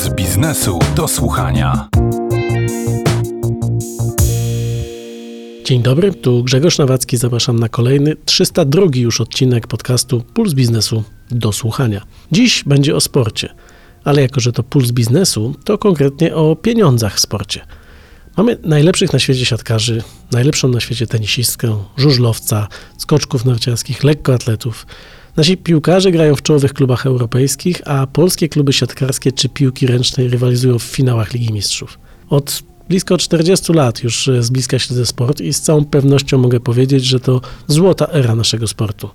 Puls biznesu do słuchania. Dzień dobry, tu Grzegorz Nawacki. Zapraszam na kolejny 302 już odcinek podcastu Puls biznesu do słuchania. Dziś będzie o sporcie, ale jako że to puls biznesu, to konkretnie o pieniądzach w sporcie. Mamy najlepszych na świecie siatkarzy, najlepszą na świecie tenisistkę, żużlowca, skoczków narciarskich, lekkoatletów. Nasi piłkarze grają w czołowych klubach europejskich, a polskie kluby siatkarskie czy piłki ręcznej rywalizują w finałach Ligi Mistrzów. Od blisko 40 lat już z bliska śledzę sport i z całą pewnością mogę powiedzieć, że to złota era naszego sportu.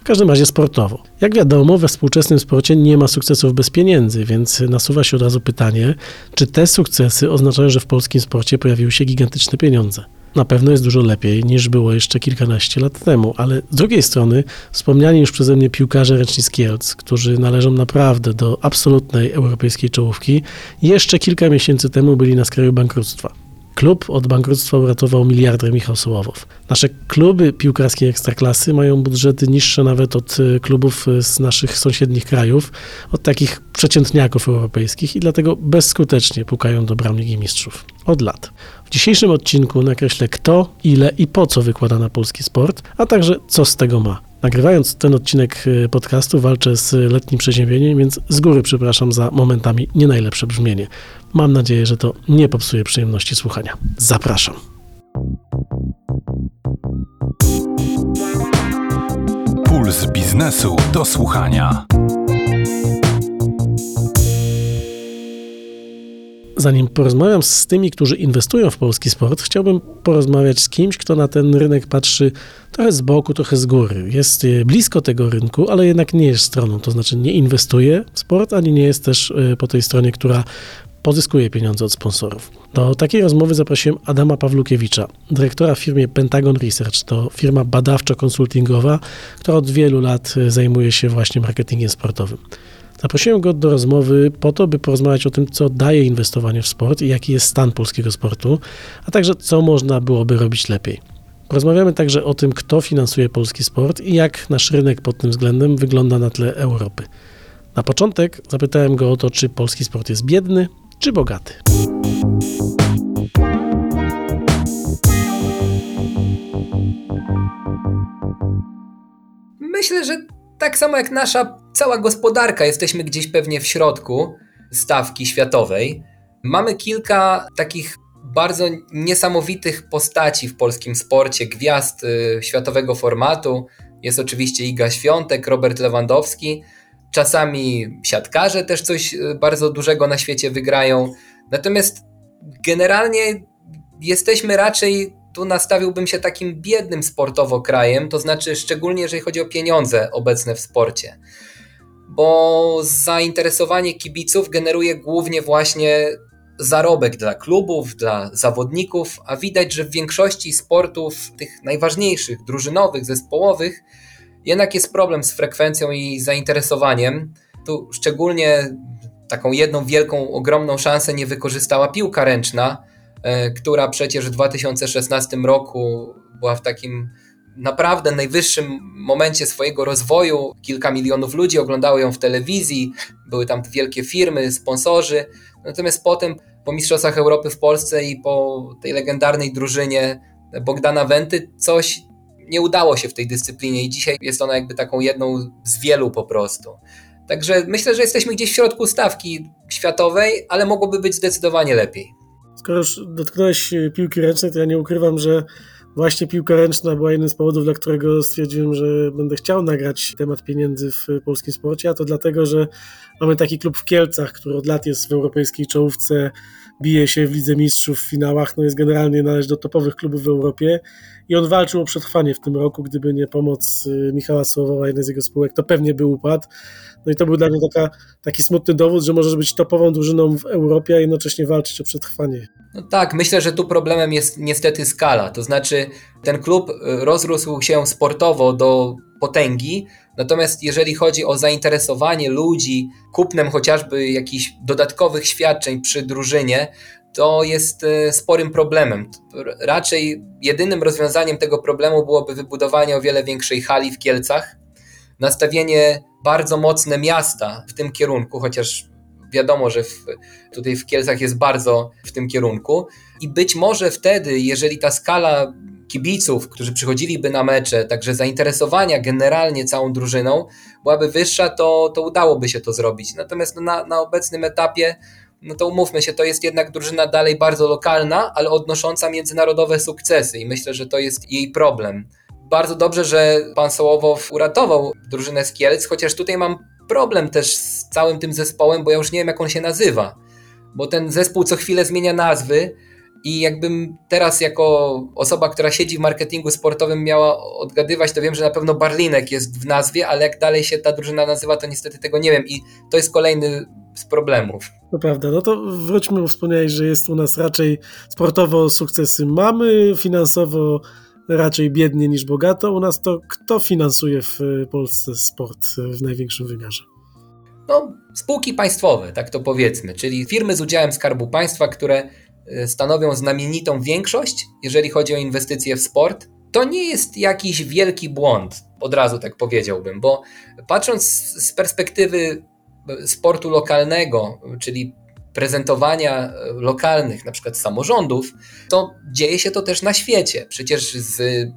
W każdym razie sportowo. Jak wiadomo, we współczesnym sporcie nie ma sukcesów bez pieniędzy, więc nasuwa się od razu pytanie, czy te sukcesy oznaczają, że w polskim sporcie pojawiły się gigantyczne pieniądze. Na pewno jest dużo lepiej niż było jeszcze kilkanaście lat temu, ale z drugiej strony wspomniani już przeze mnie piłkarze ręczni z Kielc, którzy należą naprawdę do absolutnej europejskiej czołówki, jeszcze kilka miesięcy temu byli na skraju bankructwa. Klub od bankructwa uratował miliarder Michał Sołowow. Nasze kluby piłkarskie ekstraklasy mają budżety niższe nawet od e, klubów e, z naszych sąsiednich krajów, od takich przeciętniaków europejskich i dlatego bezskutecznie pukają do bram Mistrzów. Od lat. W dzisiejszym odcinku nakreślę kto, ile i po co wykłada na polski sport, a także co z tego ma. Nagrywając ten odcinek e, podcastu walczę z letnim przeziębieniem, więc z góry przepraszam za momentami nie najlepsze brzmienie. Mam nadzieję, że to nie popsuje przyjemności słuchania. Zapraszam. Puls biznesu do słuchania. Zanim porozmawiam z tymi, którzy inwestują w polski sport, chciałbym porozmawiać z kimś, kto na ten rynek patrzy trochę z boku, trochę z góry. Jest e, blisko tego rynku, ale jednak nie jest stroną, to znaczy nie inwestuje w sport, ani nie jest też e, po tej stronie, która pozyskuje pieniądze od sponsorów. Do takiej rozmowy zaprosiłem Adama Pawlukiewicza, dyrektora w firmie Pentagon Research. To firma badawczo-konsultingowa, która od wielu lat e, zajmuje się właśnie marketingiem sportowym. Zaprosiłem go do rozmowy po to, by porozmawiać o tym, co daje inwestowanie w sport i jaki jest stan polskiego sportu, a także co można byłoby robić lepiej. Porozmawiamy także o tym, kto finansuje polski sport i jak nasz rynek pod tym względem wygląda na tle Europy. Na początek zapytałem go o to, czy polski sport jest biedny, czy bogaty. Myślę, że tak samo jak nasza cała gospodarka, jesteśmy gdzieś pewnie w środku stawki światowej. Mamy kilka takich bardzo niesamowitych postaci w polskim sporcie, gwiazd y, światowego formatu. Jest oczywiście Iga Świątek, Robert Lewandowski. Czasami siatkarze też coś y, bardzo dużego na świecie wygrają. Natomiast generalnie jesteśmy raczej tu nastawiłbym się takim biednym sportowo krajem, to znaczy szczególnie jeżeli chodzi o pieniądze obecne w sporcie. Bo zainteresowanie kibiców generuje głównie właśnie zarobek dla klubów, dla zawodników, a widać, że w większości sportów, tych najważniejszych, drużynowych, zespołowych, jednak jest problem z frekwencją i zainteresowaniem. Tu szczególnie taką jedną wielką, ogromną szansę nie wykorzystała piłka ręczna, która przecież w 2016 roku była w takim naprawdę najwyższym momencie swojego rozwoju. Kilka milionów ludzi oglądało ją w telewizji, były tam wielkie firmy, sponsorzy. Natomiast potem, po Mistrzostwach Europy w Polsce i po tej legendarnej drużynie Bogdana Wenty, coś nie udało się w tej dyscyplinie i dzisiaj jest ona jakby taką jedną z wielu po prostu. Także myślę, że jesteśmy gdzieś w środku stawki światowej, ale mogłoby być zdecydowanie lepiej. Skoro już dotknąłeś e, piłki ręcznej, to ja nie ukrywam, że właśnie piłka ręczna była jednym z powodów, dla którego stwierdziłem, że będę chciał nagrać temat pieniędzy w polskim sporcie, a to dlatego, że mamy taki klub w Kielcach, który od lat jest w europejskiej czołówce, bije się w Lidze Mistrzów w finałach, no jest generalnie należy do topowych klubów w Europie i on walczył o przetrwanie w tym roku, gdyby nie pomoc e, Michała Słowowa, jednej z jego spółek, to pewnie by upadł. No i to był dla mnie taka, taki smutny dowód, że możesz być topową drużyną w Europie, a jednocześnie walczyć o przetrwanie. No tak, myślę, że tu problemem jest niestety skala. To znaczy, ten klub y, rozrósł się sportowo do potęgi, natomiast jeżeli chodzi o zainteresowanie ludzi kupnem chociażby jakichś dodatkowych świadczeń przy drużynie, to jest y, sporym problemem. Raczej jedynym rozwiązaniem tego problemu byłoby wybudowanie o wiele większej hali w Kielcach, nastawienie bardzo mocne miasta w tym kierunku, chociaż wiadomo, że w, tutaj w Kielcach jest bardzo w tym kierunku. I być może wtedy, jeżeli ta skala kibiców, którzy przychodziliby na mecze, także zainteresowania generalnie całą drużyną byłaby wyższa, to, to udałoby się to zrobić. Natomiast no, na, na obecnym etapie, no to umówmy się, to jest jednak drużyna dalej bardzo lokalna, ale odnosząca międzynarodowe sukcesy i myślę, że to jest jej problem. Bardzo dobrze, że pan Sołowow uratował drużynę z Kielc, chociaż tutaj mam problem też z całym tym zespołem, bo ja już nie wiem jak on się nazywa, bo ten zespół co chwilę zmienia nazwy, i jakbym teraz jako osoba, która siedzi w marketingu sportowym miała odgadywać, to wiem, że na pewno Barlinek jest w nazwie, ale jak dalej się ta drużyna nazywa, to niestety tego nie wiem i to jest kolejny z problemów. To prawda, no to wróćmy, bo wspomniałeś, że jest u nas raczej sportowo sukcesy mamy, finansowo raczej biednie niż bogato. U nas to kto finansuje w Polsce sport w największym wymiarze? No, spółki państwowe, tak to powiedzmy, czyli firmy z udziałem Skarbu Państwa, które Y, stanowią znamienitą większość, jeżeli chodzi o inwestycje w sport, to nie jest jakiś wielki błąd, od razu tak powiedziałbym, bo patrząc z perspektywy sportu lokalnego, czyli prezentowania y, lokalnych, na przykład samorządów, to dzieje się to też na świecie. Przecież z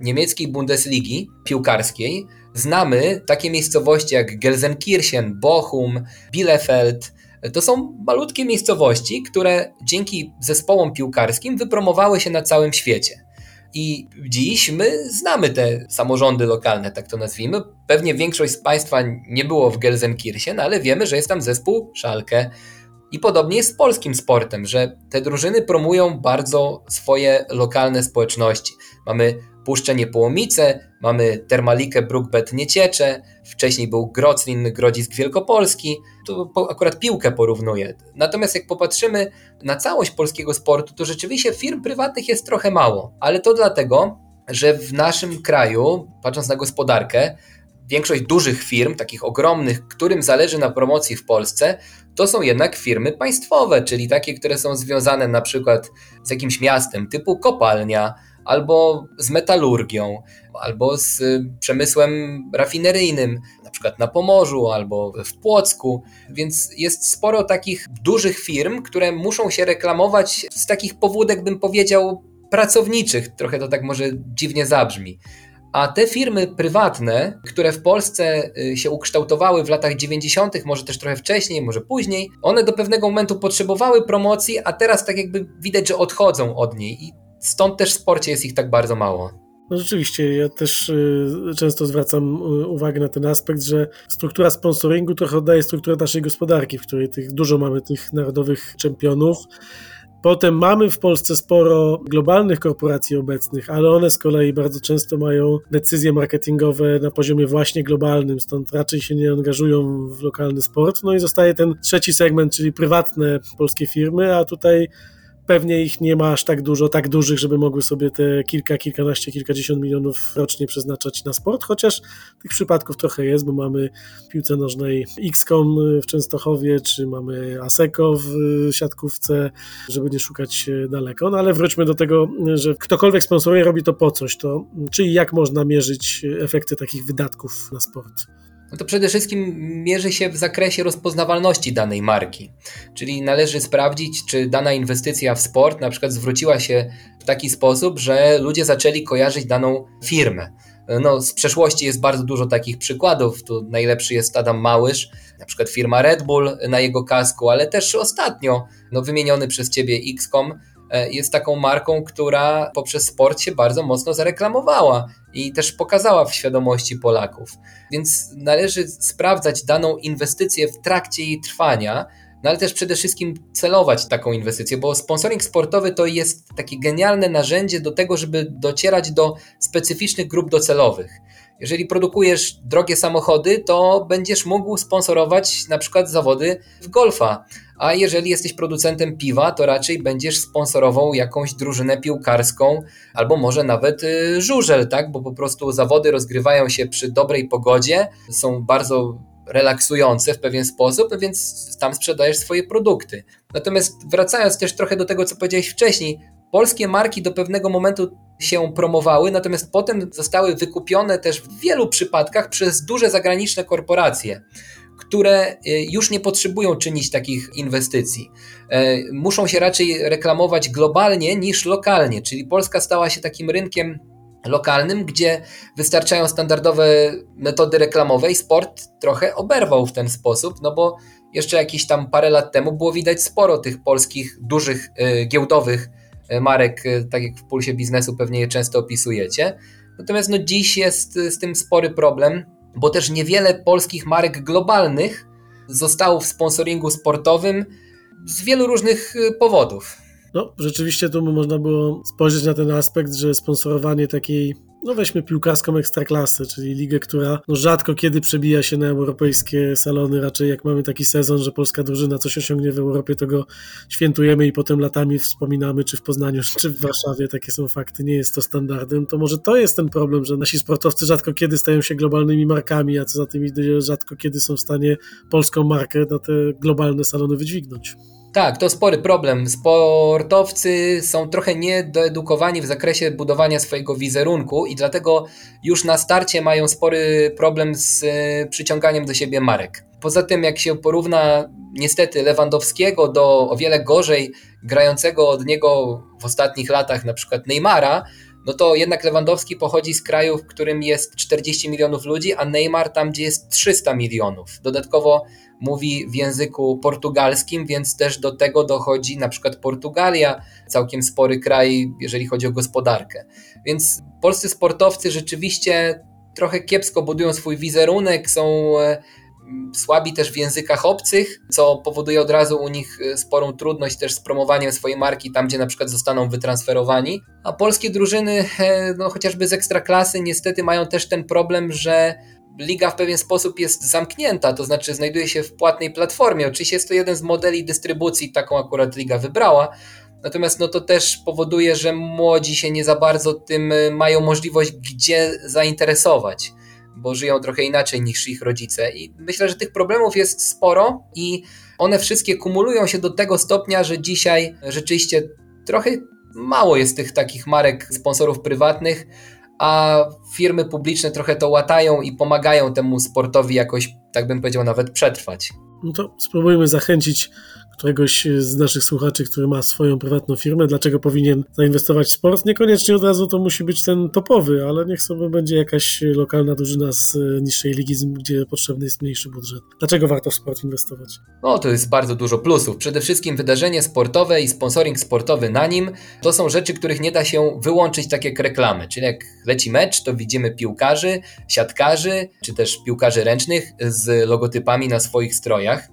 niemieckiej Bundesligi piłkarskiej znamy takie miejscowości jak Gelsenkirchen, Bochum, Bielefeld, to są malutkie miejscowości, które dzięki zespołom piłkarskim wypromowały się na całym świecie. I dziś my znamy te samorządy lokalne, tak to nazwijmy. Pewnie większość z Państwa nie było w Gelsenkirchen, ale wiemy, że jest tam zespół Szalkę. I podobnie jest z polskim sportem, że te drużyny promują bardzo swoje lokalne społeczności. Mamy Puszczę Niepołomice, mamy Termalikę Brookbet Nieciecze, wcześniej był Groclin Grodzisk Wielkopolski, tu akurat piłkę porównuję. Natomiast jak popatrzymy na całość polskiego sportu, to rzeczywiście firm prywatnych jest trochę mało, ale to dlatego, że w naszym kraju, patrząc na gospodarkę, większość dużych firm, takich ogromnych, którym zależy na promocji w Polsce, to są jednak firmy państwowe, czyli takie, które są związane na przykład z jakimś miastem typu kopalnia, albo z metalurgią, albo z y, przemysłem rafineryjnym, na przykład na Pomorzu albo w Płocku. Więc jest sporo takich dużych firm, które muszą się reklamować z takich powódek, bym powiedział, pracowniczych. Trochę to tak może dziwnie zabrzmi. A te firmy prywatne, które w Polsce y, się ukształtowały w latach 90., może też trochę wcześniej, może później, one do pewnego momentu potrzebowały promocji, a teraz tak jakby widać, że odchodzą od niej. I Stąd też w sporcie jest ich tak bardzo mało. No rzeczywiście, ja też y, często zwracam y, uwagę na ten aspekt, że struktura sponsoringu trochę oddaje strukturę naszej gospodarki, w której tych, dużo mamy tych narodowych czempionów. Potem mamy w Polsce sporo globalnych korporacji obecnych, ale one z kolei bardzo często mają decyzje marketingowe na poziomie właśnie globalnym, stąd raczej się nie angażują w lokalny sport. No i zostaje ten trzeci segment, czyli prywatne polskie firmy, a tutaj Pewnie ich nie ma aż tak dużo, tak dużych, żeby mogły sobie te kilka, kilkanaście, kilkadziesiąt milionów rocznie przeznaczać na sport, chociaż tych przypadków trochę jest, bo mamy w piłce nożnej XCOM w Częstochowie, czy mamy ASECO w siatkówce, żeby nie szukać daleko. No ale wróćmy do tego, że ktokolwiek sponsoruje, robi to po coś. To czy i jak można mierzyć efekty takich wydatków na sport? No to przede wszystkim mierzy się w zakresie rozpoznawalności danej marki. Czyli należy sprawdzić, czy dana inwestycja w sport na przykład zwróciła się w taki sposób, że ludzie zaczęli kojarzyć daną firmę. No, z przeszłości jest bardzo dużo takich przykładów. Tu najlepszy jest Adam Małysz, na przykład firma Red Bull na jego kasku, ale też ostatnio no, wymieniony przez ciebie XCOM jest taką marką, która poprzez sport się bardzo mocno zareklamowała i też pokazała w świadomości Polaków. Więc należy sprawdzać daną inwestycję w trakcie jej trwania, no ale też przede wszystkim celować taką inwestycję, bo sponsoring sportowy to jest takie genialne narzędzie do tego, żeby docierać do specyficznych grup docelowych. Jeżeli produkujesz drogie samochody, to będziesz mógł sponsorować na przykład zawody w golfa a jeżeli jesteś producentem piwa, to raczej będziesz sponsorował jakąś drużynę piłkarską, albo może nawet y, żużel, tak? Bo po prostu zawody rozgrywają się przy dobrej pogodzie, są bardzo relaksujące w pewien sposób, więc tam sprzedajesz swoje produkty. Natomiast wracając też trochę do tego, co powiedziałeś wcześniej, polskie marki do pewnego momentu się promowały, natomiast potem zostały wykupione też w wielu przypadkach przez duże zagraniczne korporacje które y, już nie potrzebują czynić takich inwestycji. E, muszą się raczej reklamować globalnie niż lokalnie, czyli Polska stała się takim rynkiem lokalnym, gdzie wystarczają standardowe metody reklamowe i sport trochę oberwał w ten sposób, no bo jeszcze jakieś tam parę lat temu było widać sporo tych polskich dużych y, giełdowych marek, y, tak jak w pulsie biznesu pewnie je często opisujecie. Natomiast no dziś jest z tym spory problem, bo też niewiele polskich marek globalnych zostało w sponsoringu sportowym z wielu różnych powodów. No, rzeczywiście tu można było spojrzeć na ten aspekt, że sponsorowanie takiej, no weźmy piłkarską ekstraklasę, czyli ligę, która no rzadko kiedy przebija się na europejskie salony, raczej jak mamy taki sezon, że polska drużyna coś osiągnie w Europie, to go świętujemy i potem latami wspominamy, czy w Poznaniu, czy w Warszawie, takie są fakty, nie jest to standardem, to może to jest ten problem, że nasi sportowcy rzadko kiedy stają się globalnymi markami, a co za tym idzie, rzadko kiedy są w stanie polską markę na te globalne salony wydźwignąć. Tak, to spory problem. Sportowcy są trochę niedoedukowani w zakresie budowania swojego wizerunku i dlatego już na starcie mają spory problem z e, przyciąganiem do siebie marek. Poza tym, jak się porówna niestety Lewandowskiego do o wiele gorzej grającego od niego w ostatnich latach, na przykład Neymara, no to jednak Lewandowski pochodzi z kraju, w którym jest 40 milionów ludzi, a Neymar tam, gdzie jest 300 milionów. Dodatkowo mówi w języku portugalskim, więc też do tego dochodzi na przykład Portugalia, całkiem spory kraj, jeżeli chodzi o gospodarkę. Więc polscy sportowcy rzeczywiście trochę kiepsko budują swój wizerunek, są e, słabi też w językach obcych, co powoduje od razu u nich e, sporą trudność też z promowaniem swojej marki tam, gdzie na przykład zostaną wytransferowani. A polskie drużyny, e, no chociażby z ekstraklasy, niestety mają też ten problem, że liga w pewien sposób jest zamknięta, to znaczy znajduje się w płatnej platformie. Oczywiście jest to jeden z modeli dystrybucji, taką akurat liga wybrała. Natomiast no to też powoduje, że młodzi się nie za bardzo tym y, mają możliwość gdzie zainteresować, bo żyją trochę inaczej niż ich rodzice. I myślę, że tych problemów jest sporo i one wszystkie kumulują się do tego stopnia, że dzisiaj rzeczywiście trochę mało jest tych takich marek sponsorów prywatnych, a firmy publiczne trochę to łatają i pomagają temu sportowi jakoś, tak bym powiedział, nawet przetrwać. No to spróbujmy zachęcić któregoś z naszych słuchaczy, który ma swoją prywatną firmę, dlaczego powinien zainwestować w sport. Niekoniecznie od razu to musi być ten topowy, ale niech sobie będzie jakaś lokalna drużyna z niższej ligi, gdzie potrzebny jest mniejszy budżet. Dlaczego warto w sport inwestować? No, to jest bardzo dużo plusów. Przede wszystkim wydarzenie sportowe i sponsoring sportowy na nim to są rzeczy, których nie da się wyłączyć tak jak reklamy. Czyli jak leci mecz, to widzimy piłkarzy, siatkarzy, czy też piłkarzy ręcznych z logotypami na swoich strojach.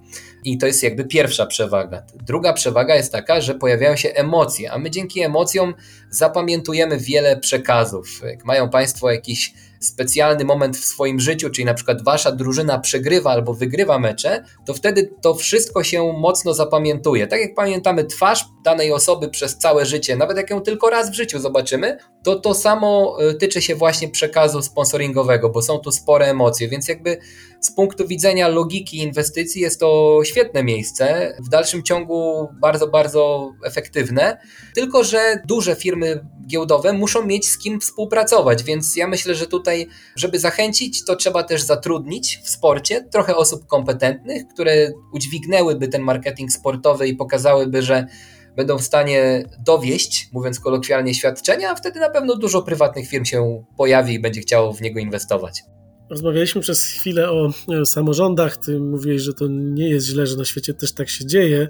I to jest jakby pierwsza przewaga. Druga przewaga jest taka, że pojawiają się emocje, a my dzięki emocjom zapamiętujemy wiele przekazów. Jak mają Państwo jakiś specjalny moment w swoim życiu, czyli na przykład wasza drużyna przegrywa albo wygrywa mecze, to wtedy to wszystko się mocno zapamiętuje. Tak jak pamiętamy twarz danej osoby przez całe życie, nawet jak ją tylko raz w życiu zobaczymy, to to samo y, tyczy się właśnie przekazu sponsoringowego, bo są tu spore emocje, więc jakby z punktu widzenia logiki inwestycji jest to świetne miejsce, w dalszym ciągu bardzo, bardzo efektywne, tylko że duże firmy giełdowe muszą mieć z kim współpracować, więc ja myślę, że tutaj, żeby zachęcić, to trzeba też zatrudnić w sporcie trochę osób kompetentnych, które udźwignęłyby ten marketing sportowy i pokazałyby, że będą w stanie dowieść, mówiąc kolokwialnie, świadczenia, a wtedy na pewno dużo prywatnych firm się pojawi i będzie chciało w niego inwestować. Rozmawialiśmy przez chwilę o samorządach. Ty mówiłeś, że to nie jest źle, że na świecie też tak się dzieje,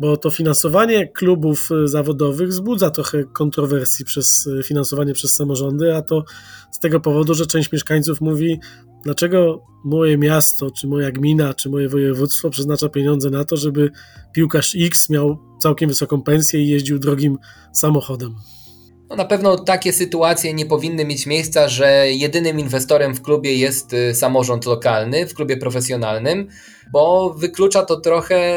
bo to finansowanie klubów zawodowych wzbudza trochę kontrowersji przez finansowanie przez samorządy, a to z tego powodu, że część mieszkańców mówi, dlaczego moje miasto, czy moja gmina, czy moje województwo przeznacza pieniądze na to, żeby piłkarz X miał całkiem wysoką pensję i jeździł drogim samochodem. No na pewno takie sytuacje nie powinny mieć miejsca, że jedynym inwestorem w klubie jest y, samorząd lokalny, w klubie profesjonalnym, bo wyklucza to trochę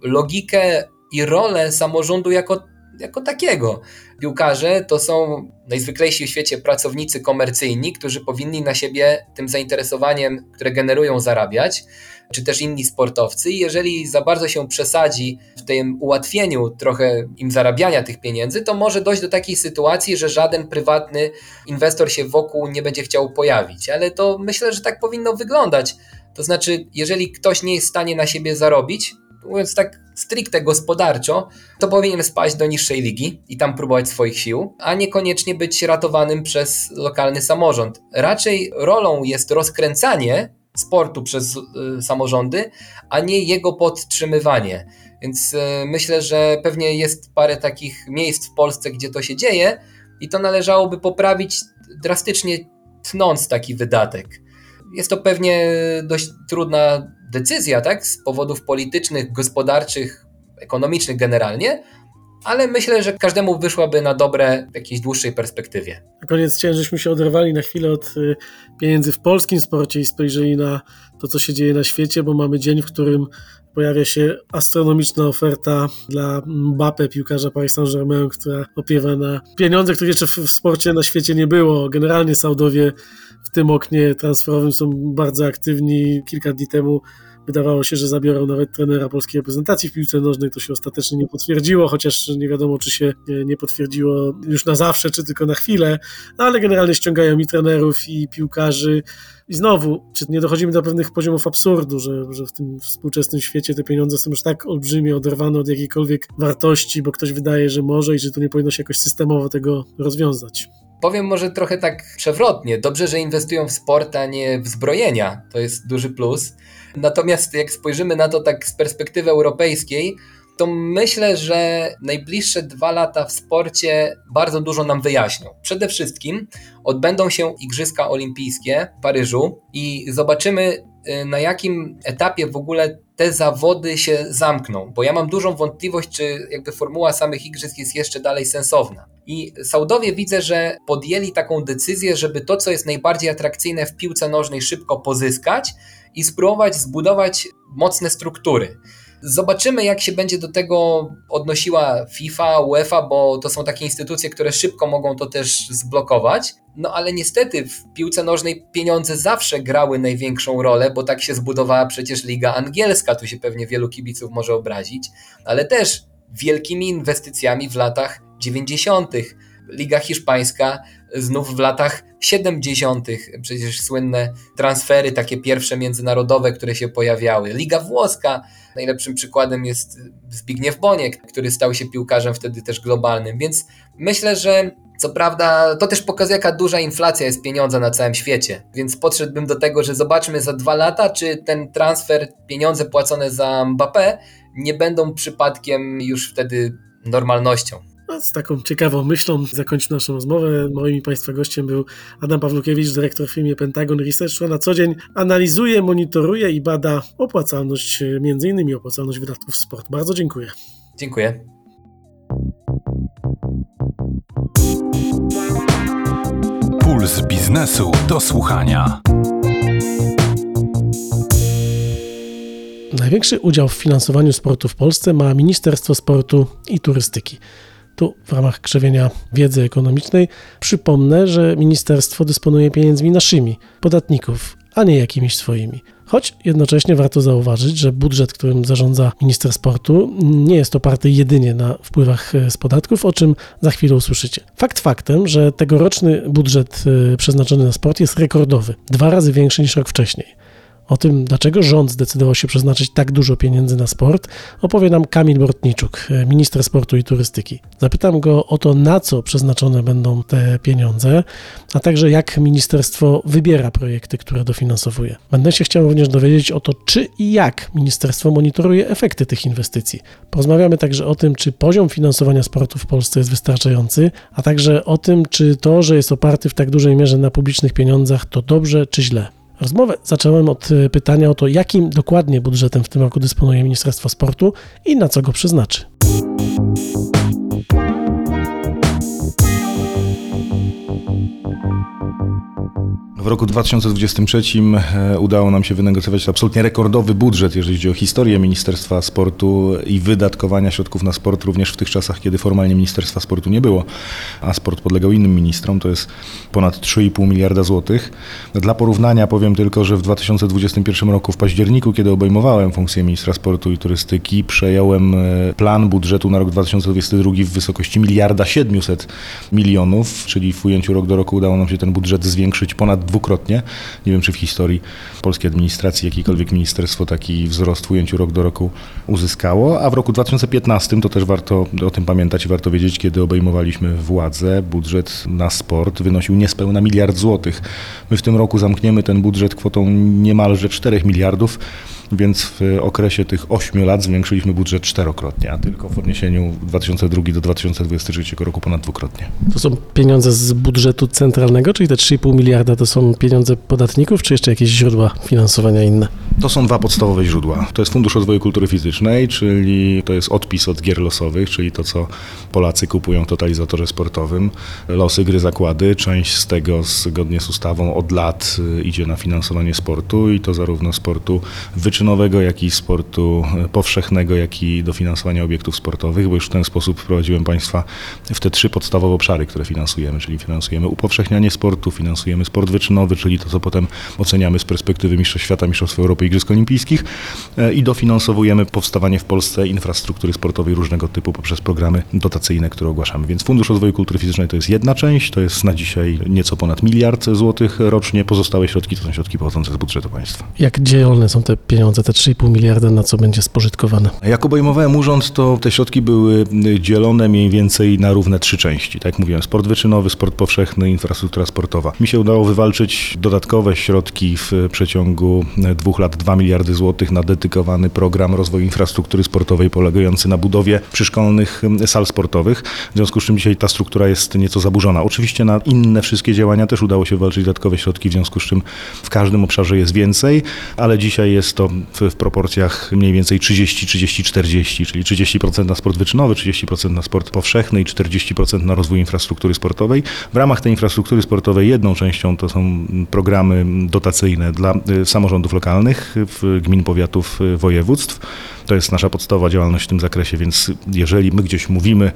logikę i rolę samorządu jako jako takiego. Piłkarze to są najzwyklejsi w świecie pracownicy komercyjni, którzy powinni na siebie tym zainteresowaniem, które generują, zarabiać, czy też inni sportowcy. Jeżeli za bardzo się przesadzi w tym ułatwieniu trochę im zarabiania tych pieniędzy, to może dojść do takiej sytuacji, że żaden prywatny inwestor się wokół nie będzie chciał pojawić. Ale to myślę, że tak powinno wyglądać. To znaczy, jeżeli ktoś nie jest w stanie na siebie zarobić, mówiąc tak stricte gospodarczo, to powinien spaść do niższej ligi i tam próbować swoich sił, a niekoniecznie być ratowanym przez lokalny samorząd. Raczej rolą jest rozkręcanie sportu przez y, samorządy, a nie jego podtrzymywanie. Więc y, myślę, że pewnie jest parę takich miejsc w Polsce, gdzie to się dzieje i to należałoby poprawić drastycznie tnąc taki wydatek. Jest to pewnie dość trudna decyzja, tak, z powodów politycznych, gospodarczych, ekonomicznych generalnie, ale myślę, że każdemu wyszłaby na dobre w jakiejś dłuższej perspektywie. Na koniec chciałem, żeśmy się oderwali na chwilę od y, pieniędzy w polskim sporcie i spojrzeli na to, co się dzieje na świecie, bo mamy dzień, w którym pojawia się astronomiczna oferta dla Mbappe, piłkarza Paris Saint-Germain, która opiewa na pieniądze, których jeszcze w sporcie na świecie nie było. Generalnie Saudowie w tym oknie transferowym są bardzo aktywni. Kilka dni temu wydawało się, że zabiorą nawet trenera polskiej reprezentacji w piłce nożnej. To się ostatecznie nie potwierdziło, chociaż nie wiadomo, czy się nie potwierdziło już na zawsze, czy tylko na chwilę, no, ale generalnie ściągają i trenerów, i piłkarzy. I znowu, czy nie dochodzimy do pewnych poziomów absurdu, że, że w tym współczesnym świecie te pieniądze są już tak olbrzymie, oderwane od jakiejkolwiek wartości, bo ktoś wydaje, że może i że to nie powinno się jakoś systemowo tego rozwiązać. Powiem może trochę tak przewrotnie. Dobrze, że inwestują w sport, a nie w zbrojenia. To jest duży plus. Natomiast jak spojrzymy na to tak z perspektywy europejskiej, to myślę, że najbliższe dwa lata w sporcie bardzo dużo nam wyjaśnią. Przede wszystkim odbędą się Igrzyska Olimpijskie w Paryżu i zobaczymy, na jakim etapie w ogóle te zawody się zamkną, bo ja mam dużą wątpliwość, czy jakby formuła samych igrzysk jest jeszcze dalej sensowna. I Saudowie widzę, że podjęli taką decyzję, żeby to, co jest najbardziej atrakcyjne w piłce nożnej, szybko pozyskać i spróbować zbudować mocne struktury. Zobaczymy, jak się będzie do tego odnosiła FIFA, UEFA, bo to są takie instytucje, które szybko mogą to też zblokować. No ale niestety w piłce nożnej pieniądze zawsze grały największą rolę, bo tak się zbudowała przecież Liga Angielska. Tu się pewnie wielu kibiców może obrazić, ale też wielkimi inwestycjami w latach 90. Liga Hiszpańska znów w latach 70. Przecież słynne transfery, takie pierwsze międzynarodowe, które się pojawiały. Liga Włoska, najlepszym przykładem jest Zbigniew Boniek, który stał się piłkarzem wtedy też globalnym. Więc myślę, że co prawda, to też pokazuje, jaka duża inflacja jest pieniądza na całym świecie. Więc podszedłbym do tego, że zobaczmy za dwa lata, czy ten transfer, pieniądze płacone za Mbappé nie będą przypadkiem już wtedy normalnością. No, z taką ciekawą myślą zakończę naszą rozmowę. Moim i Państwa gościem był Adam Pawlukiewicz, dyrektor w firmie Pentagon Research, która na co dzień analizuje, monitoruje i bada opłacalność, między innymi opłacalność wydatków w sport. Bardzo dziękuję. Dziękuję. Puls biznesu do słuchania. Największy udział w finansowaniu sportu w Polsce ma Ministerstwo Sportu i Turystyki. Tu w ramach krzewienia wiedzy ekonomicznej przypomnę, że ministerstwo dysponuje pieniędzmi naszymi, podatników, a nie jakimiś swoimi. Choć jednocześnie warto zauważyć, że budżet, którym zarządza minister sportu, nie jest oparty jedynie na wpływach z podatków, o czym za chwilę usłyszycie. Fakt faktem, że tegoroczny budżet e, przeznaczony na sport jest rekordowy, dwa razy większy niż rok wcześniej. O tym, dlaczego rząd zdecydował się przeznaczyć tak dużo pieniędzy na sport, opowie nam Kamil Bortniczuk, minister sportu i turystyki. Zapytam go o to, na co przeznaczone będą te pieniądze, a także jak ministerstwo wybiera projekty, które dofinansowuje. Będę się chciał również dowiedzieć o to, czy i jak ministerstwo monitoruje efekty tych inwestycji. Porozmawiamy także o tym, czy poziom finansowania sportu w Polsce jest wystarczający, a także o tym, czy to, że jest oparty w tak dużej mierze na publicznych pieniądzach, to dobrze czy źle. Rozmowę zacząłem od e, pytania o to, jakim dokładnie budżetem w tym roku dysponuje Ministerstwo Sportu i na co go przeznaczy. Roku 2023 e, udało nam się wynegocjować absolutnie rekordowy budżet, jeżeli chodzi o historię Ministerstwa Sportu i wydatkowania środków na sport, również w tych czasach, kiedy formalnie Ministerstwa Sportu nie było, a sport podlegał innym ministrom. To jest ponad 3,5 miliarda złotych. Dla porównania powiem tylko, że w 2021 roku, w październiku, kiedy obejmowałem funkcję ministra sportu i turystyki, przejąłem e, plan budżetu na rok 2022 w wysokości miliarda 700 milionów, czyli w ujęciu rok do roku udało nam się ten budżet zwiększyć ponad dwukrotnie. Nie wiem, czy w historii polskiej administracji jakiekolwiek ministerstwo taki wzrost w ujęciu rok do roku uzyskało, a w roku 2015 to też warto o tym pamiętać i warto wiedzieć, kiedy obejmowaliśmy władzę, budżet na sport wynosił niespełna miliard złotych. My w tym roku zamkniemy ten budżet kwotą niemalże 4 miliardów więc w okresie tych 8 lat zwiększyliśmy budżet czterokrotnie, a tylko w odniesieniu 2002 do 2023 roku ponad dwukrotnie. To są pieniądze z budżetu centralnego, czyli te 3,5 miliarda to są pieniądze podatników, czy jeszcze jakieś źródła finansowania inne? To są dwa podstawowe źródła. To jest Fundusz Rozwoju Kultury Fizycznej, czyli to jest odpis od gier losowych, czyli to, co Polacy kupują w totalizatorze sportowym. Losy, gry, zakłady. Część z tego zgodnie z ustawą od lat y, idzie na finansowanie sportu i to zarówno sportu wyczynowego, jak i sportu powszechnego, jak i dofinansowania obiektów sportowych, bo już w ten sposób wprowadziłem Państwa w te trzy podstawowe obszary, które finansujemy, czyli finansujemy upowszechnianie sportu, finansujemy sport wyczynowy, czyli to, co potem oceniamy z perspektywy Mistrzostw Świata, Mistrzostw Europy i Igrzysk Olimpijskich e, i dofinansowujemy powstawanie w Polsce infrastruktury sportowej różnego typu poprzez programy dotacyjne, które ogłaszamy. Więc Fundusz Rozwoju Kultury Fizycznej to jest jedna część, to jest na dzisiaj nieco ponad miliard złotych rocznie. Pozostałe środki to są środki pochodzące z budżetu państwa. Jak dzielone są te pieniądze, te 3,5 miliarda, na co będzie spożytkowane? Jak obejmowałem urząd, to te środki były dzielone mniej więcej na równe trzy części. Tak jak mówiłem, sport wyczynowy, sport powszechny, infrastruktura sportowa. Mi się udało wywalczyć dodatkowe środki w przeciągu dwóch lat 2 miliardy złotych na dedykowany program rozwoju infrastruktury sportowej polegający na budowie przyszkolnych sal sportowych. W związku z czym dzisiaj ta struktura jest nieco zaburzona. Oczywiście na inne wszystkie działania też udało się wywalczyć dodatkowe środki, w związku z czym w każdym obszarze jest więcej, ale dzisiaj jest to w, w proporcjach mniej więcej 30-30-40, czyli 30% na sport wyczynowy, 30% na sport powszechny i 40% na rozwój infrastruktury sportowej. W ramach tej infrastruktury sportowej jedną częścią to są programy dotacyjne dla y, samorządów lokalnych, gmin, powiatów, y, województw. To jest nasza podstawowa działalność w tym zakresie, więc jeżeli my gdzieś mówimy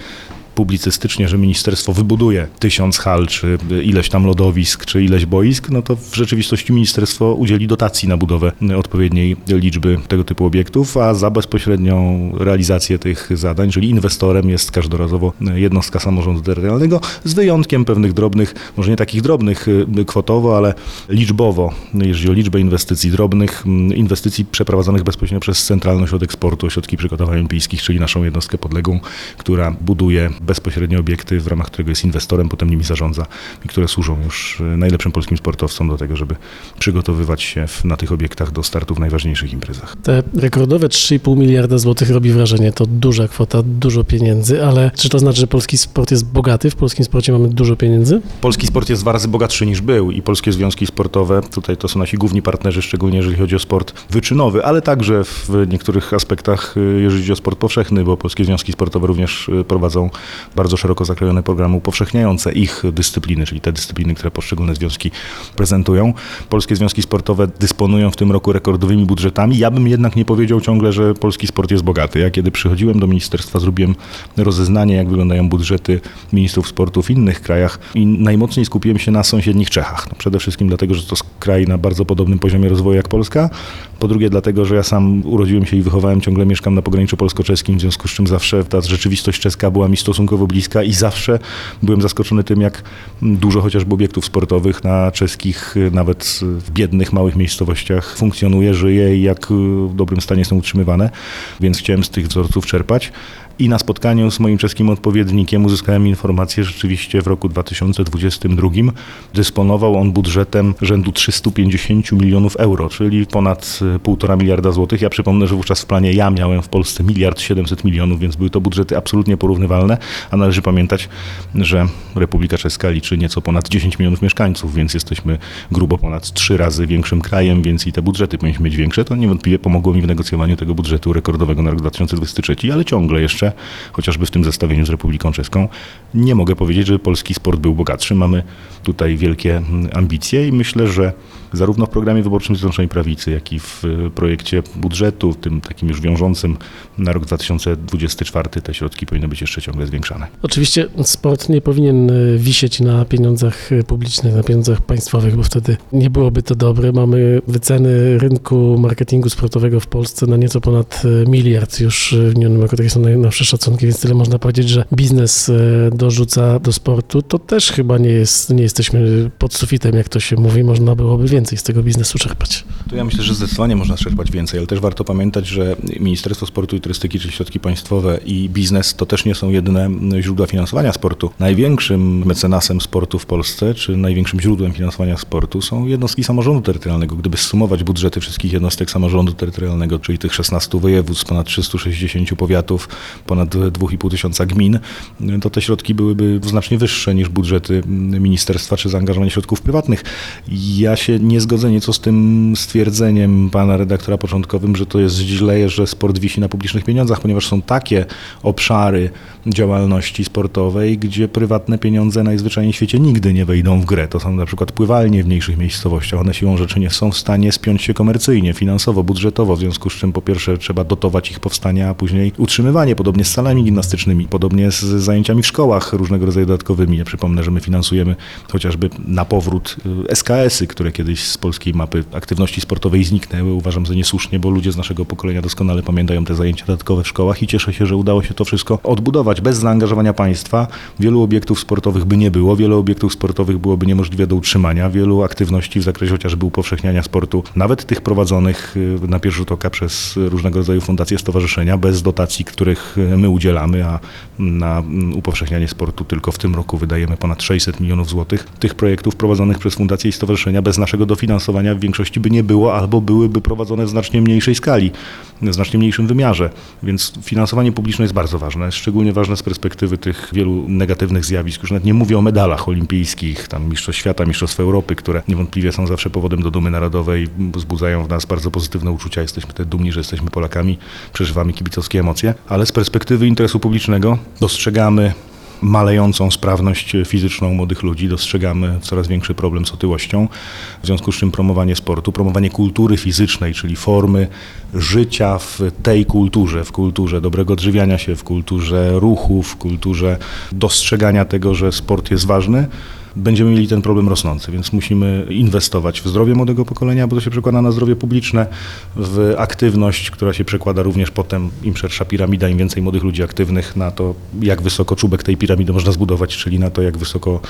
publicystycznie, że ministerstwo wybuduje tysiąc hal, czy ileś tam lodowisk, czy ileś boisk, no to w rzeczywistości ministerstwo udzieli dotacji na budowę odpowiedniej liczby tego typu obiektów, a za bezpośrednią realizację tych zadań, czyli inwestorem jest każdorazowo jednostka samorządu terytorialnego, z wyjątkiem pewnych drobnych, może nie takich drobnych y, kwotowo, ale liczbowo, jeżeli o liczbę inwestycji drobnych, mm, inwestycji przeprowadzonych bezpośrednio przez Centralny Ośrodek Sportu, Ośrodki Przygotowań Olimpijskich, czyli naszą jednostkę podległą, która buduje bezpośrednio obiekty, w ramach którego jest inwestorem, potem nimi zarządza i które służą już y, najlepszym polskim sportowcom do tego, żeby przygotowywać się w, na tych obiektach do startu w najważniejszych imprezach. Te rekordowe 3,5 miliarda złotych robi wrażenie, to duża kwota, dużo pieniędzy, ale czy to znaczy, że polski sport jest bogaty? W polskim sporcie mamy dużo pieniędzy? Polski sport jest dwa razy bogatszy niż był i polskie związki sportowe, tutaj to są nasi główni partnerzy, szczególnie jeżeli chodzi o sport wyczynowy, ale także w niektórych aspektach, y, jeżeli chodzi o sport powszechny, bo polskie związki sportowe również y, prowadzą bardzo szeroko zakrojone programy upowszechniające ich dyscypliny, czyli te dyscypliny, które poszczególne związki prezentują. Polskie związki sportowe dysponują w tym roku rekordowymi budżetami. Ja bym jednak nie powiedział ciągle, że polski sport jest bogaty. Ja kiedy przychodziłem do ministerstwa, zrobiłem rozeznanie, jak wyglądają budżety ministrów sportu w innych krajach i najmocniej skupiłem się na sąsiednich Czechach. No przede wszystkim dlatego, że to kraj na bardzo podobnym poziomie rozwoju jak Polska. Po drugie dlatego, że ja sam urodziłem się i wychowałem, ciągle mieszkam na pograniczu polsko-czeskim, w związku z czym zawsze ta rzeczywistość czeska była mi stosunkowo bliska i zawsze byłem zaskoczony tym, jak dużo chociażby obiektów sportowych na czeskich, nawet w biednych, małych miejscowościach funkcjonuje, żyje i jak w dobrym stanie są utrzymywane, więc chciałem z tych wzorców czerpać. I na spotkaniu z moim czeskim odpowiednikiem uzyskałem informację, że rzeczywiście w roku 2022 dysponował on budżetem rzędu 350 milionów euro, czyli ponad 1,5 miliarda złotych. Ja przypomnę, że wówczas w planie ja miałem w Polsce miliard 700 milionów, więc były to budżety absolutnie porównywalne, a należy pamiętać, że Republika Czeska liczy nieco ponad 10 milionów mieszkańców, więc jesteśmy grubo ponad trzy razy większym krajem, więc i te budżety powinniśmy mieć większe. To niewątpliwie pomogło mi w negocjowaniu tego budżetu rekordowego na rok 2023, ale ciągle jeszcze chociażby w tym zestawieniu z Republiką Czeską. Nie mogę powiedzieć, że polski sport był bogatszy. Mamy tutaj wielkie mm, ambicje i myślę, że zarówno w programie wyborczym Zjednoczonej Prawicy, jak i w y, projekcie budżetu, tym takim już wiążącym na rok 2024, te środki powinny być jeszcze ciągle zwiększane. Oczywiście sport nie powinien e, wisieć na pieniądzach e, publicznych, na pieniądzach państwowych, bo wtedy nie byłoby to dobre. Mamy wyceny rynku marketingu sportowego w Polsce na nieco ponad miliard już w minionym roku. Takie są najnowsze szacunki, więc tyle można powiedzieć, że biznes dorzuca do sportu. To też chyba nie jest, nie jesteśmy pod sufitem, jak to się mówi. Można byłoby więcej z tego biznesu czerpać. To ja myślę, że zdecydowanie można czerpać więcej, ale też warto pamiętać, że Ministerstwo Sportu i Turystyki, czyli środki państwowe i biznes to też nie są jedyne źródła finansowania sportu. Największym mecenasem sportu w Polsce, czy największym źródłem finansowania sportu są jednostki samorządu terytorialnego. Gdyby sumować budżety wszystkich jednostek samorządu terytorialnego, czyli tych 16 województw, ponad 360 powiatów, ponad 2,5 tysiąca gmin, to te środki byłyby znacznie wyższe niż budżety ministerstwa czy zaangażowanie środków prywatnych. Ja się nie zgodzę nieco z tym stwierdzeniem pana redaktora początkowym, że to jest źle, że sport wisi na publicznych pieniądzach, ponieważ są takie obszary działalności sportowej, gdzie prywatne pieniądze najzwyczajniej w świecie nigdy nie wejdą w grę. To są na przykład pływalnie w mniejszych miejscowościach. One siłą rzeczy nie są w stanie spiąć się komercyjnie, finansowo, budżetowo, w związku z czym po pierwsze trzeba dotować ich powstania, a później utrzymywanie, podobnie z salami gimnastycznymi, podobnie z zajęciami w szkołach różnego rodzaju dodatkowymi. Ja przypomnę, że my finansujemy chociażby na powrót y, SKS-y, które kiedyś z polskiej mapy aktywności sportowej zniknęły. Uważam za niesłusznie, bo ludzie z naszego pokolenia doskonale pamiętają te zajęcia dodatkowe w szkołach i cieszę się, że udało się to wszystko odbudować. Bez zaangażowania państwa wielu obiektów sportowych by nie było, wielu obiektów sportowych byłoby niemożliwe do utrzymania, wielu aktywności w zakresie chociażby upowszechniania sportu, nawet tych prowadzonych y, na pierwszy rzut oka przez różnego rodzaju fundacje, stowarzyszenia, bez dotacji, których y, my udzielamy, a na mm, upowszechnianie sportu tylko w tym roku wydajemy ponad 600 milionów złotych. Tych projektów prowadzonych przez fundacje i stowarzyszenia bez naszego dofinansowania w większości by nie było, albo byłyby prowadzone w znacznie mniejszej skali, w znacznie mniejszym wymiarze. Więc finansowanie publiczne jest bardzo ważne, jest szczególnie ważne z perspektywy tych wielu negatywnych zjawisk. Już nawet nie mówię o medalach olimpijskich, tam Mistrzostw Świata, Mistrzostw Europy, które niewątpliwie są zawsze powodem do dumy narodowej, wzbudzają w nas bardzo pozytywne uczucia. Jesteśmy wtedy dumni, że jesteśmy Polakami, przeżywamy kibicowskie emocje, ale z perspektywy interesu publicznego dostrzegamy malejącą sprawność fizyczną młodych ludzi, dostrzegamy coraz większy problem z otyłością, w związku z czym promowanie sportu, promowanie kultury fizycznej, czyli formy życia w tej kulturze, w kulturze dobrego odżywiania się, w kulturze ruchu, w kulturze dostrzegania tego, że sport jest ważny, będziemy mieli ten problem rosnący, więc musimy inwestować w zdrowie młodego pokolenia, bo to się przekłada na zdrowie publiczne, w aktywność, która się przekłada również potem, im szersza piramida, im więcej młodych ludzi aktywnych, na to, jak wysoko czubek tej piramidy można zbudować, czyli na to, jak wysoko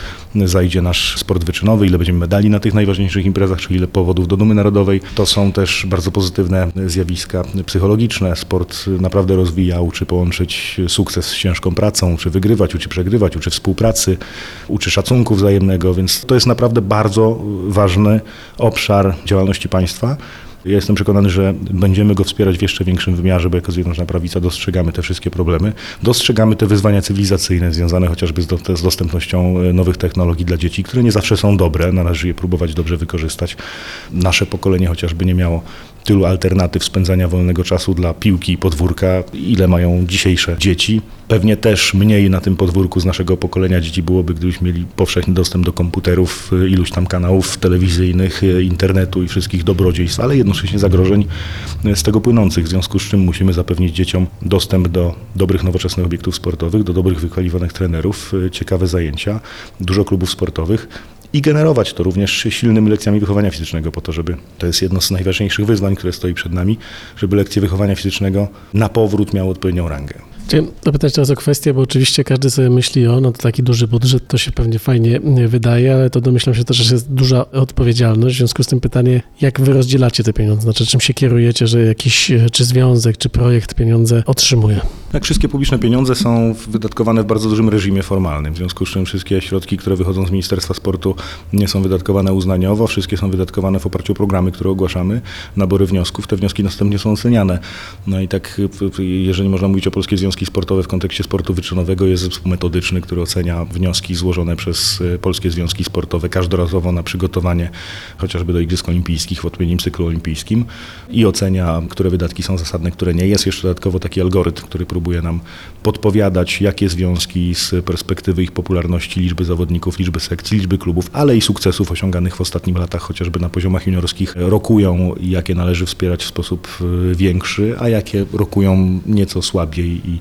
zajdzie nasz sport wyczynowy, ile będziemy medali na tych najważniejszych imprezach, czyli ile powodów do dumy narodowej. To są też bardzo pozytywne zjawiska psychologiczne. Sport naprawdę rozwija, uczy połączyć sukces z ciężką pracą, uczy wygrywać, uczy przegrywać, uczy współpracy, uczy szacunku wzajemnego, więc to jest naprawdę bardzo ważny obszar działalności państwa. Ja jestem przekonany, że będziemy go wspierać w jeszcze większym wymiarze, bo jako Zjednoczona Prawica dostrzegamy te wszystkie problemy, dostrzegamy te wyzwania cywilizacyjne związane chociażby z, do, z dostępnością e, nowych technologii dla dzieci, które nie zawsze są dobre, należy je próbować dobrze wykorzystać. Nasze pokolenie chociażby nie miało tylu alternatyw spędzania wolnego czasu dla piłki i podwórka, ile mają dzisiejsze dzieci. Pewnie też mniej na tym podwórku z naszego pokolenia dzieci byłoby, gdybyśmy mieli powszechny dostęp do komputerów, iluś tam kanałów telewizyjnych, internetu i wszystkich dobrodziejstw, ale jednocześnie zagrożeń z tego płynących, w związku z czym musimy zapewnić dzieciom dostęp do dobrych, nowoczesnych obiektów sportowych, do dobrych, wykwalifikowanych trenerów, ciekawe zajęcia, dużo klubów sportowych i generować to również silnymi lekcjami wychowania fizycznego, po to, żeby to jest jedno z najważniejszych wyzwań, które stoi przed nami, żeby lekcje wychowania fizycznego na powrót miały odpowiednią rangę. Chciałem zapytać teraz o kwestię, bo oczywiście każdy sobie myśli, o no to taki duży budżet, to się pewnie fajnie wydaje, ale to domyślam się też, że jest duża odpowiedzialność. W związku z tym pytanie, jak wy rozdzielacie te pieniądze? Znaczy, czym się kierujecie, że jakiś czy związek, czy projekt pieniądze otrzymuje? Tak, wszystkie publiczne pieniądze są wydatkowane w bardzo dużym reżimie formalnym, w związku z czym wszystkie środki, które wychodzą z Ministerstwa Sportu nie są wydatkowane uznaniowo, wszystkie są wydatkowane w oparciu o programy, które ogłaszamy, nabory wniosków, te wnioski następnie są oceniane. No i tak, jeżeli można mówić o Polskiej Związku związki sportowe w kontekście sportu wyczynowego jest zespół metodyczny, który ocenia wnioski złożone przez y, polskie związki sportowe każdorazowo na przygotowanie chociażby do Igrzysk Olimpijskich w odpowiednim cyklu olimpijskim i ocenia, które wydatki są zasadne, które nie. Jest jeszcze dodatkowo taki algorytm, który próbuje nam podpowiadać, jakie związki z perspektywy ich popularności, liczby zawodników, liczby sekcji, liczby klubów, ale i sukcesów osiąganych w ostatnich latach, chociażby na poziomach juniorskich, rokują i jakie należy wspierać w sposób y, większy, a jakie rokują nieco słabiej i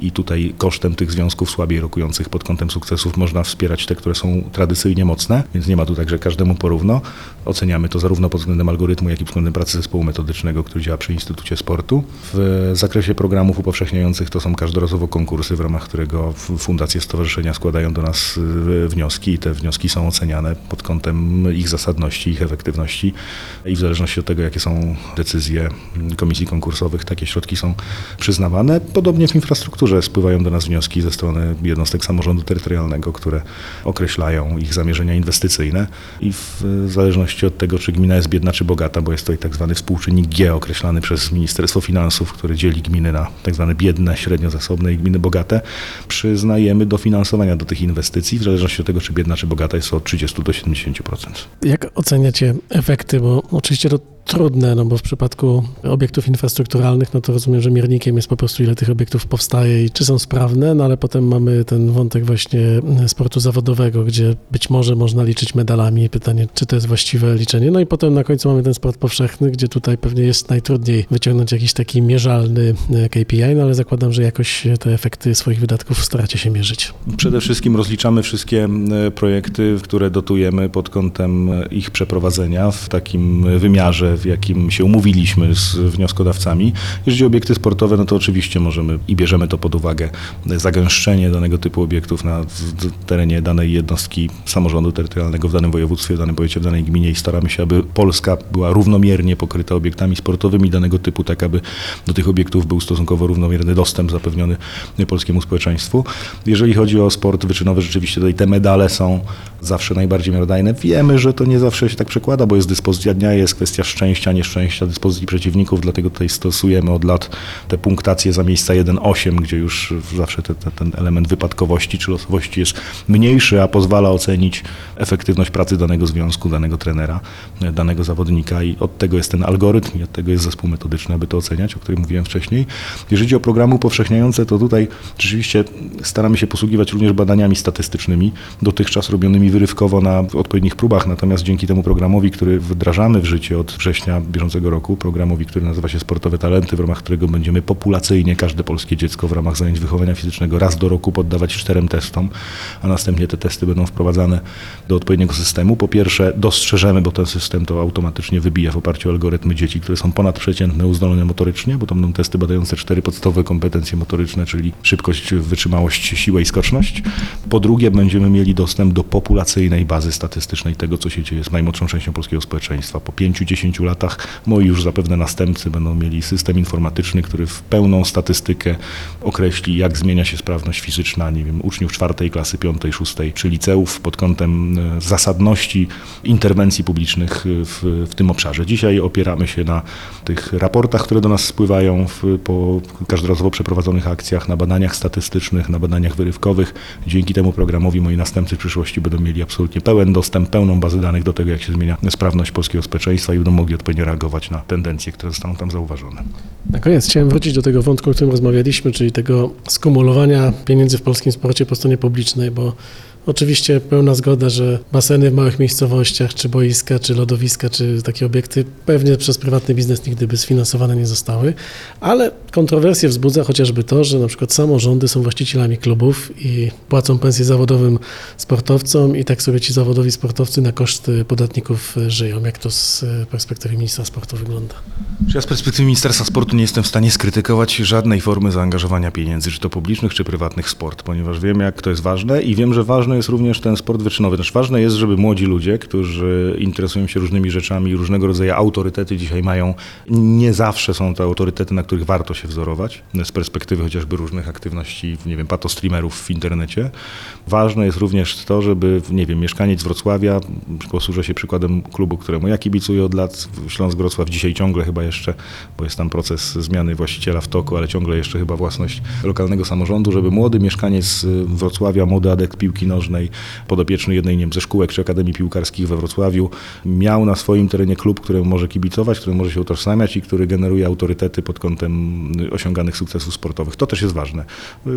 i tutaj kosztem tych związków słabiej rokujących pod kątem sukcesów można wspierać te, które są tradycyjnie mocne, więc nie ma tu tak, że każdemu porówno. Oceniamy to zarówno pod względem algorytmu, jak i pod względem pracy zespołu metodycznego, który działa przy Instytucie Sportu. W zakresie programów upowszechniających to są każdorazowo konkursy, w ramach którego fundacje stowarzyszenia składają do nas y, wnioski i te wnioski są oceniane pod kątem ich zasadności, ich efektywności i w zależności od tego, jakie są decyzje komisji konkursowych, takie środki są przyznawane. Podobnie w infrastrukturze że spływają do nas wnioski ze strony jednostek samorządu terytorialnego, które określają ich zamierzenia inwestycyjne i w zależności od tego, czy gmina jest biedna, czy bogata, bo jest to i tak zwany współczynnik G określany przez Ministerstwo Finansów, który dzieli gminy na tak zwane biedne, średnio zasobne i gminy bogate, przyznajemy dofinansowania do tych inwestycji, w zależności od tego, czy biedna, czy bogata jest od 30 do 70%. Jak oceniacie efekty? Bo oczywiście to trudne, no bo w przypadku obiektów infrastrukturalnych, no to rozumiem, że miernikiem jest po prostu ile tych obiektów powstaje i czy są sprawne, no ale potem mamy ten wątek właśnie sportu zawodowego, gdzie być może można liczyć medalami. Pytanie, czy to jest właściwe liczenie. No i potem na końcu mamy ten sport powszechny, gdzie tutaj pewnie jest najtrudniej wyciągnąć jakiś taki mierzalny e, KPI, no ale zakładam, że jakoś te efekty swoich wydatków staracie się mierzyć. Przede wszystkim rozliczamy wszystkie e, projekty, które dotujemy pod kątem e, ich przeprowadzenia w takim wymiarze, w jakim się umówiliśmy z wnioskodawcami. Jeżeli obiekty sportowe, no to oczywiście możemy i bierzemy to pod uwagę, zagęszczenie danego typu obiektów na terenie danej jednostki samorządu terytorialnego w danym województwie, w danym powiecie, w danej gminie i staramy się, aby Polska była równomiernie pokryta obiektami sportowymi danego typu, tak aby do tych obiektów był stosunkowo równomierny dostęp zapewniony polskiemu społeczeństwu. Jeżeli chodzi o sport wyczynowy, rzeczywiście tutaj te medale są zawsze najbardziej miarodajne. Wiemy, że to nie zawsze się tak przekłada, bo jest dyspozycja dnia, jest kwestia szczęścia, nieszczęścia, dyspozycji przeciwników, dlatego tutaj stosujemy od lat te punktacje za miejsca 1-8, gdzie już zawsze te, te, ten element wypadkowości czy losowości jest mniejszy, a pozwala ocenić efektywność pracy danego związku, danego trenera, danego zawodnika i od tego jest ten algorytm i od tego jest zespół metodyczny, aby to oceniać, o którym mówiłem wcześniej. Jeżeli chodzi o programy upowszechniające, to tutaj rzeczywiście staramy się posługiwać również badaniami statystycznymi, dotychczas robionymi wyrywkowo na odpowiednich próbach, natomiast dzięki temu programowi, który wdrażamy w życie od września bieżącego roku, programowi, który nazywa się Sportowe Talenty, w ramach którego będziemy populacyjnie każde polskie dziecko w ramach zajęć wychowania fizycznego raz do roku poddawać czterem testom, a następnie te testy będą wprowadzane do odpowiedniego systemu. Po pierwsze dostrzeżemy, bo ten system to automatycznie wybija w oparciu o algorytmy dzieci, które są ponadprzeciętne uzdolnione motorycznie, bo to będą testy badające cztery podstawowe kompetencje motoryczne, czyli szybkość, wytrzymałość, siłę i skoczność. Po drugie będziemy mieli dostęp do populacyjnej bazy statystycznej tego, co się dzieje z najmłodszą częścią polskiego społeczeństwa. Po 5-10 latach moi już zapewne następcy będą mieli system informatyczny, który w pełną statystykę określi, jak zmienia się sprawność fizyczna, nie wiem, uczniów czwartej klasy, piątej, szóstej, czy liceów pod kątem e, zasadności interwencji publicznych w, w tym obszarze. Dzisiaj opieramy się na tych raportach, które do nas spływają w, po każdorazowo przeprowadzonych akcjach, na badaniach statystycznych, na badaniach wyrywkowych. Dzięki temu programowi moi następcy w przyszłości będą mieli absolutnie pełen dostęp, pełną bazę danych do tego, jak się zmienia sprawność polskiego społeczeństwa i będą mogli odpowiednio reagować na tendencje, które zostaną tam zauważone. Na koniec chciałem wrócić do tego wątku, o którym rozmawialiśmy, czyli tego skumulowania pieniędzy w polskim sporcie po stronie publicznej, bo Oczywiście pełna zgoda, że baseny w małych miejscowościach, czy boiska, czy lodowiska, czy takie obiekty pewnie przez prywatny biznes nigdy by sfinansowane nie zostały, ale kontrowersje wzbudza chociażby to, że na przykład samorządy są właścicielami klubów i płacą pensje zawodowym sportowcom i tak sobie ci zawodowi sportowcy na koszty podatników żyją. Jak to z perspektywy ministra sportu wygląda? Ja z perspektywy Ministerstwa Sportu nie jestem w stanie skrytykować żadnej formy zaangażowania pieniędzy, czy to publicznych, czy prywatnych w sport, ponieważ wiem, jak to jest ważne i wiem, że ważne jest również ten sport wyczynowy. Też ważne jest, żeby młodzi ludzie, którzy interesują się różnymi rzeczami, różnego rodzaju autorytety dzisiaj mają, nie zawsze są to autorytety, na których warto się wzorować, z perspektywy chociażby różnych aktywności, nie wiem, patostreamerów w internecie. Ważne jest również to, żeby, nie wiem, mieszkaniec Wrocławia, posłużę się przykładem klubu, któremu ja kibicuję od lat, Śląsk Wrocław dzisiaj ciągle chyba jeszcze, bo jest tam proces zmiany właściciela w toku, ale ciągle jeszcze chyba własność lokalnego samorządu, żeby młody mieszkaniec Wrocławia, młody adekt piłki nożnej, podopieczny jednej nie wiem, ze szkółek czy akademii piłkarskich we Wrocławiu, miał na swoim terenie klub, któremu może kibicować, który może się utożsamiać i który generuje autorytety pod kątem osiąganych sukcesów sportowych. To też jest ważne.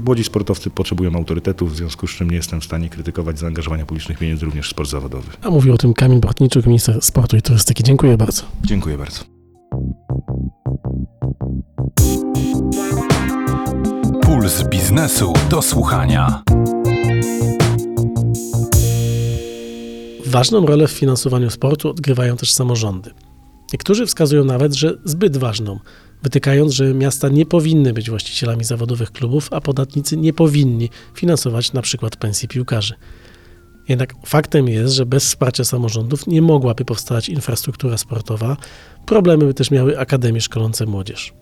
Młodzi sportowcy potrzebują autorytetów, w związku z czym nie jestem w stanie krytykować zaangażowania publicznych pieniędzy również w sport zawodowy. A mówił o tym Kamil Bortniczuk, minister sportu i turystyki. Dziękuję bardzo. Dziękuję bardzo. Puls biznesu do słuchania. Ważną rolę w finansowaniu sportu odgrywają też samorządy. Niektórzy wskazują nawet, że zbyt ważną, wytykając, że miasta nie powinny być właścicielami zawodowych klubów, a podatnicy nie powinni finansować na przykład pensji piłkarzy. Jednak faktem jest, że bez wsparcia samorządów nie mogłaby powstać infrastruktura sportowa, problemy by też miały akademie szkolące młodzież.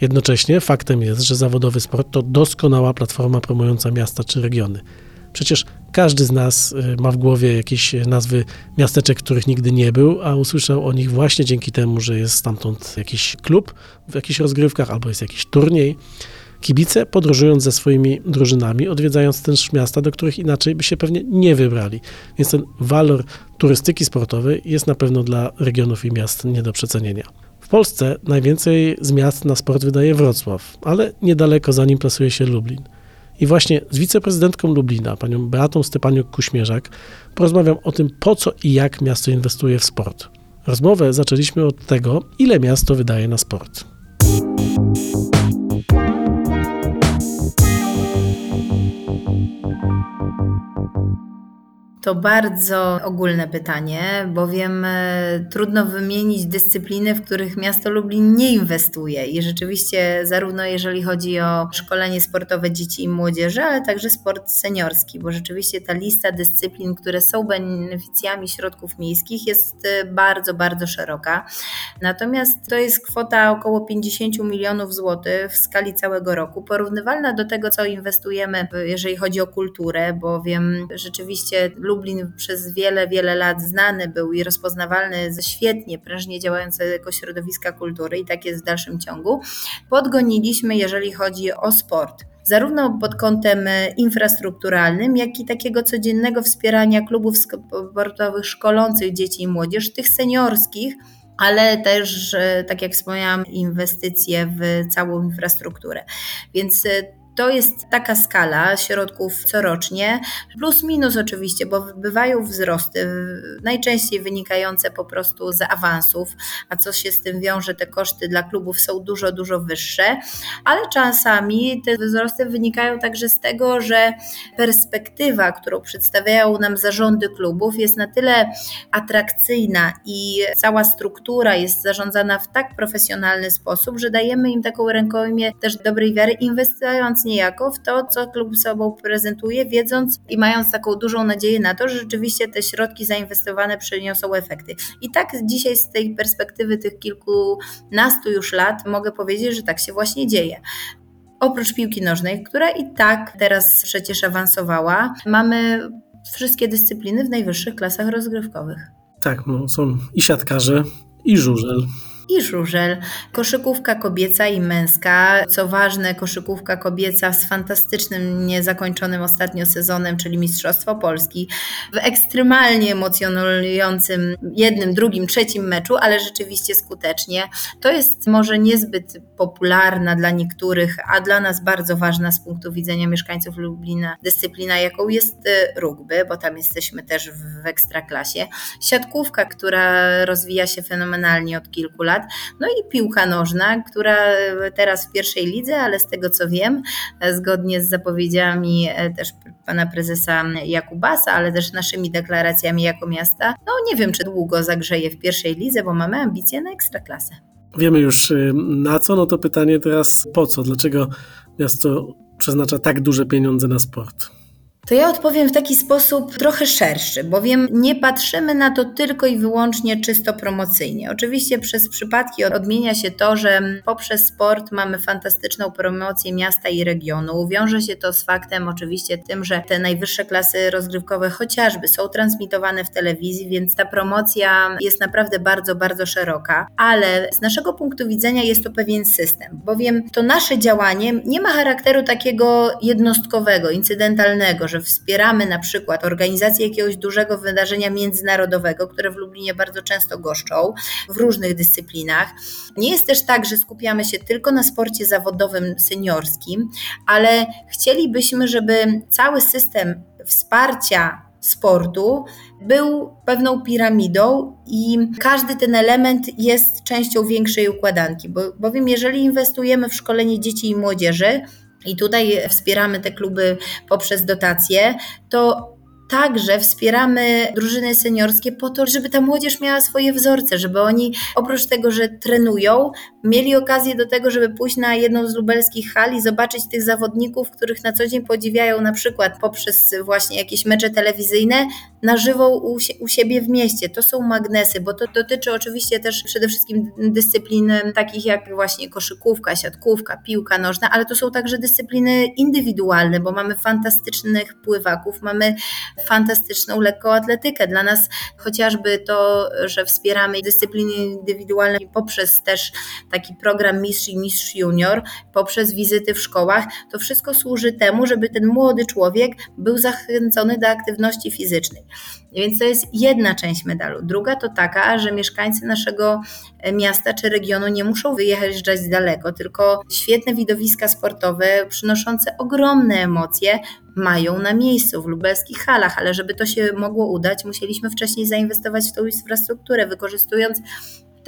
Jednocześnie faktem jest, że zawodowy sport to doskonała platforma promująca miasta czy regiony. Przecież każdy z nas y, ma w głowie jakieś nazwy miasteczek, których nigdy nie był, a usłyszał o nich właśnie dzięki temu, że jest stamtąd jakiś klub w jakichś rozgrywkach albo jest jakiś turniej. Kibice, podróżując ze swoimi drużynami, odwiedzając też miasta, do których inaczej by się pewnie nie wybrali. Więc ten walor turystyki sportowej jest na pewno dla regionów i miast nie do przecenienia. W Polsce najwięcej z miast na sport wydaje Wrocław, ale niedaleko za nim plasuje się Lublin. I właśnie z wiceprezydentką Lublina, panią Beatą Stepaniuk-Kuśmierzak, porozmawiam o tym, po co i jak miasto inwestuje w sport. Rozmowę zaczęliśmy od tego, ile miasto wydaje na sport. To bardzo ogólne pytanie, bowiem e, trudno wymienić dyscypliny, w których miasto Lublin nie inwestuje. I rzeczywiście, zarówno jeżeli chodzi o szkolenie sportowe dzieci i młodzieży, ale także sport seniorski, bo rzeczywiście ta lista dyscyplin, które są beneficjami środków miejskich, jest e, bardzo, bardzo szeroka. Natomiast to jest kwota około 50 milionów złotych w skali całego roku, porównywalna do tego, co inwestujemy, jeżeli chodzi o kulturę, bowiem rzeczywiście Lublin przez wiele, wiele lat znany był i rozpoznawalny ze świetnie, prężnie działającego środowiska kultury i tak jest w dalszym ciągu. Podgoniliśmy, jeżeli chodzi o sport zarówno pod kątem infrastrukturalnym, jak i takiego codziennego wspierania klubów sportowych szkolących dzieci i młodzież, tych seniorskich, ale też, tak jak wspomniałam, inwestycje w całą infrastrukturę. Więc to jest taka skala środków corocznie, plus minus oczywiście, bo bywają wzrosty, najczęściej wynikające po prostu z awansów, a co się z tym wiąże, te koszty dla klubów są dużo, dużo wyższe, ale czasami te wzrosty wynikają także z tego, że perspektywa, którą przedstawiają nam zarządy klubów, jest na tyle atrakcyjna i cała struktura jest zarządzana w tak profesjonalny sposób, że dajemy im taką rękojmię też dobrej wiary, inwestując niejako w to, co klub sobą prezentuje, wiedząc i mając taką dużą nadzieję na to, że rzeczywiście te środki zainwestowane przyniosą efekty. I tak dzisiaj z tej perspektywy tych kilkunastu już lat mogę powiedzieć, że tak się właśnie dzieje. Oprócz piłki nożnej, która i tak teraz przecież awansowała, mamy wszystkie dyscypliny w najwyższych klasach rozgrywkowych. Tak, no, są i siatkarze, i żużel, i żużel. Koszykówka kobieca i męska. Co ważne, koszykówka kobieca z fantastycznym, niezakończonym ostatnio sezonem, czyli Mistrzostwo Polski. W ekstremalnie emocjonującym jednym, drugim, trzecim meczu, ale rzeczywiście skutecznie. To jest może niezbyt popularna dla niektórych, a dla nas bardzo ważna z punktu widzenia mieszkańców Lublina dyscyplina, jaką jest y, rugby, bo tam jesteśmy też w ekstraklasie. Siatkówka, która rozwija się fenomenalnie od kilku lat lat. No i piłka nożna, która teraz w pierwszej lidze, ale z tego co wiem, zgodnie z zapowiedziami e, też pana prezesa Jakubasa, ale też naszymi deklaracjami jako miasta, no nie wiem, czy długo zagrzeje w pierwszej lidze, bo mamy ambicje na ekstraklasę. Wiemy już y, na co, no to pytanie teraz po co? Dlaczego miasto przeznacza tak duże pieniądze na sport? To ja odpowiem w taki sposób trochę szerszy, bowiem nie patrzymy na to tylko i wyłącznie czysto promocyjnie. Oczywiście przez przypadki odmienia się to, że poprzez sport mamy fantastyczną promocję miasta i regionu. Wiąże się to z faktem oczywiście tym, że te najwyższe klasy rozgrywkowe chociażby są transmitowane w telewizji, więc ta promocja jest naprawdę bardzo, bardzo szeroka, ale z naszego punktu widzenia jest to pewien system, bowiem to nasze działanie nie ma charakteru takiego jednostkowego, incydentalnego, że wspieramy na przykład organizację jakiegoś dużego wydarzenia międzynarodowego, które w Lublinie bardzo często goszczą w różnych dyscyplinach. Nie jest też tak, że skupiamy się tylko na sporcie zawodowym seniorskim, ale chcielibyśmy, żeby cały system wsparcia sportu był pewną piramidą i każdy ten element jest częścią większej układanki, bo, bowiem jeżeli inwestujemy w szkolenie dzieci i młodzieży, i tutaj wspieramy te kluby poprzez dotacje, to także wspieramy drużyny seniorskie po to, żeby ta młodzież miała swoje wzorce, żeby oni oprócz tego, że trenują, mieli okazję do tego, żeby pójść na jedną z lubelskich hal i zobaczyć tych zawodników, których na co dzień podziwiają na przykład poprzez właśnie jakieś mecze telewizyjne, na żywo u, u siebie w mieście. To są magnesy, bo to dotyczy oczywiście też przede wszystkim dyscyplin takich jak właśnie koszykówka, siatkówka, piłka nożna, ale to są także dyscypliny indywidualne, bo mamy fantastycznych pływaków, mamy fantastyczną lekkoatletykę. Dla nas chociażby to, że wspieramy dyscypliny indywidualne poprzez też taki program Mistrz i Mistrz Junior, poprzez wizyty w szkołach, to wszystko służy temu, żeby ten młody człowiek był zachęcony do aktywności fizycznej. Więc to jest jedna część medalu. Druga to taka, że mieszkańcy naszego miasta czy regionu nie muszą wyjeżdżać daleko, tylko świetne widowiska sportowe przynoszące ogromne emocje mają na miejscu w lubelskich halach, ale żeby to się mogło udać, musieliśmy wcześniej zainwestować w tą infrastrukturę, wykorzystując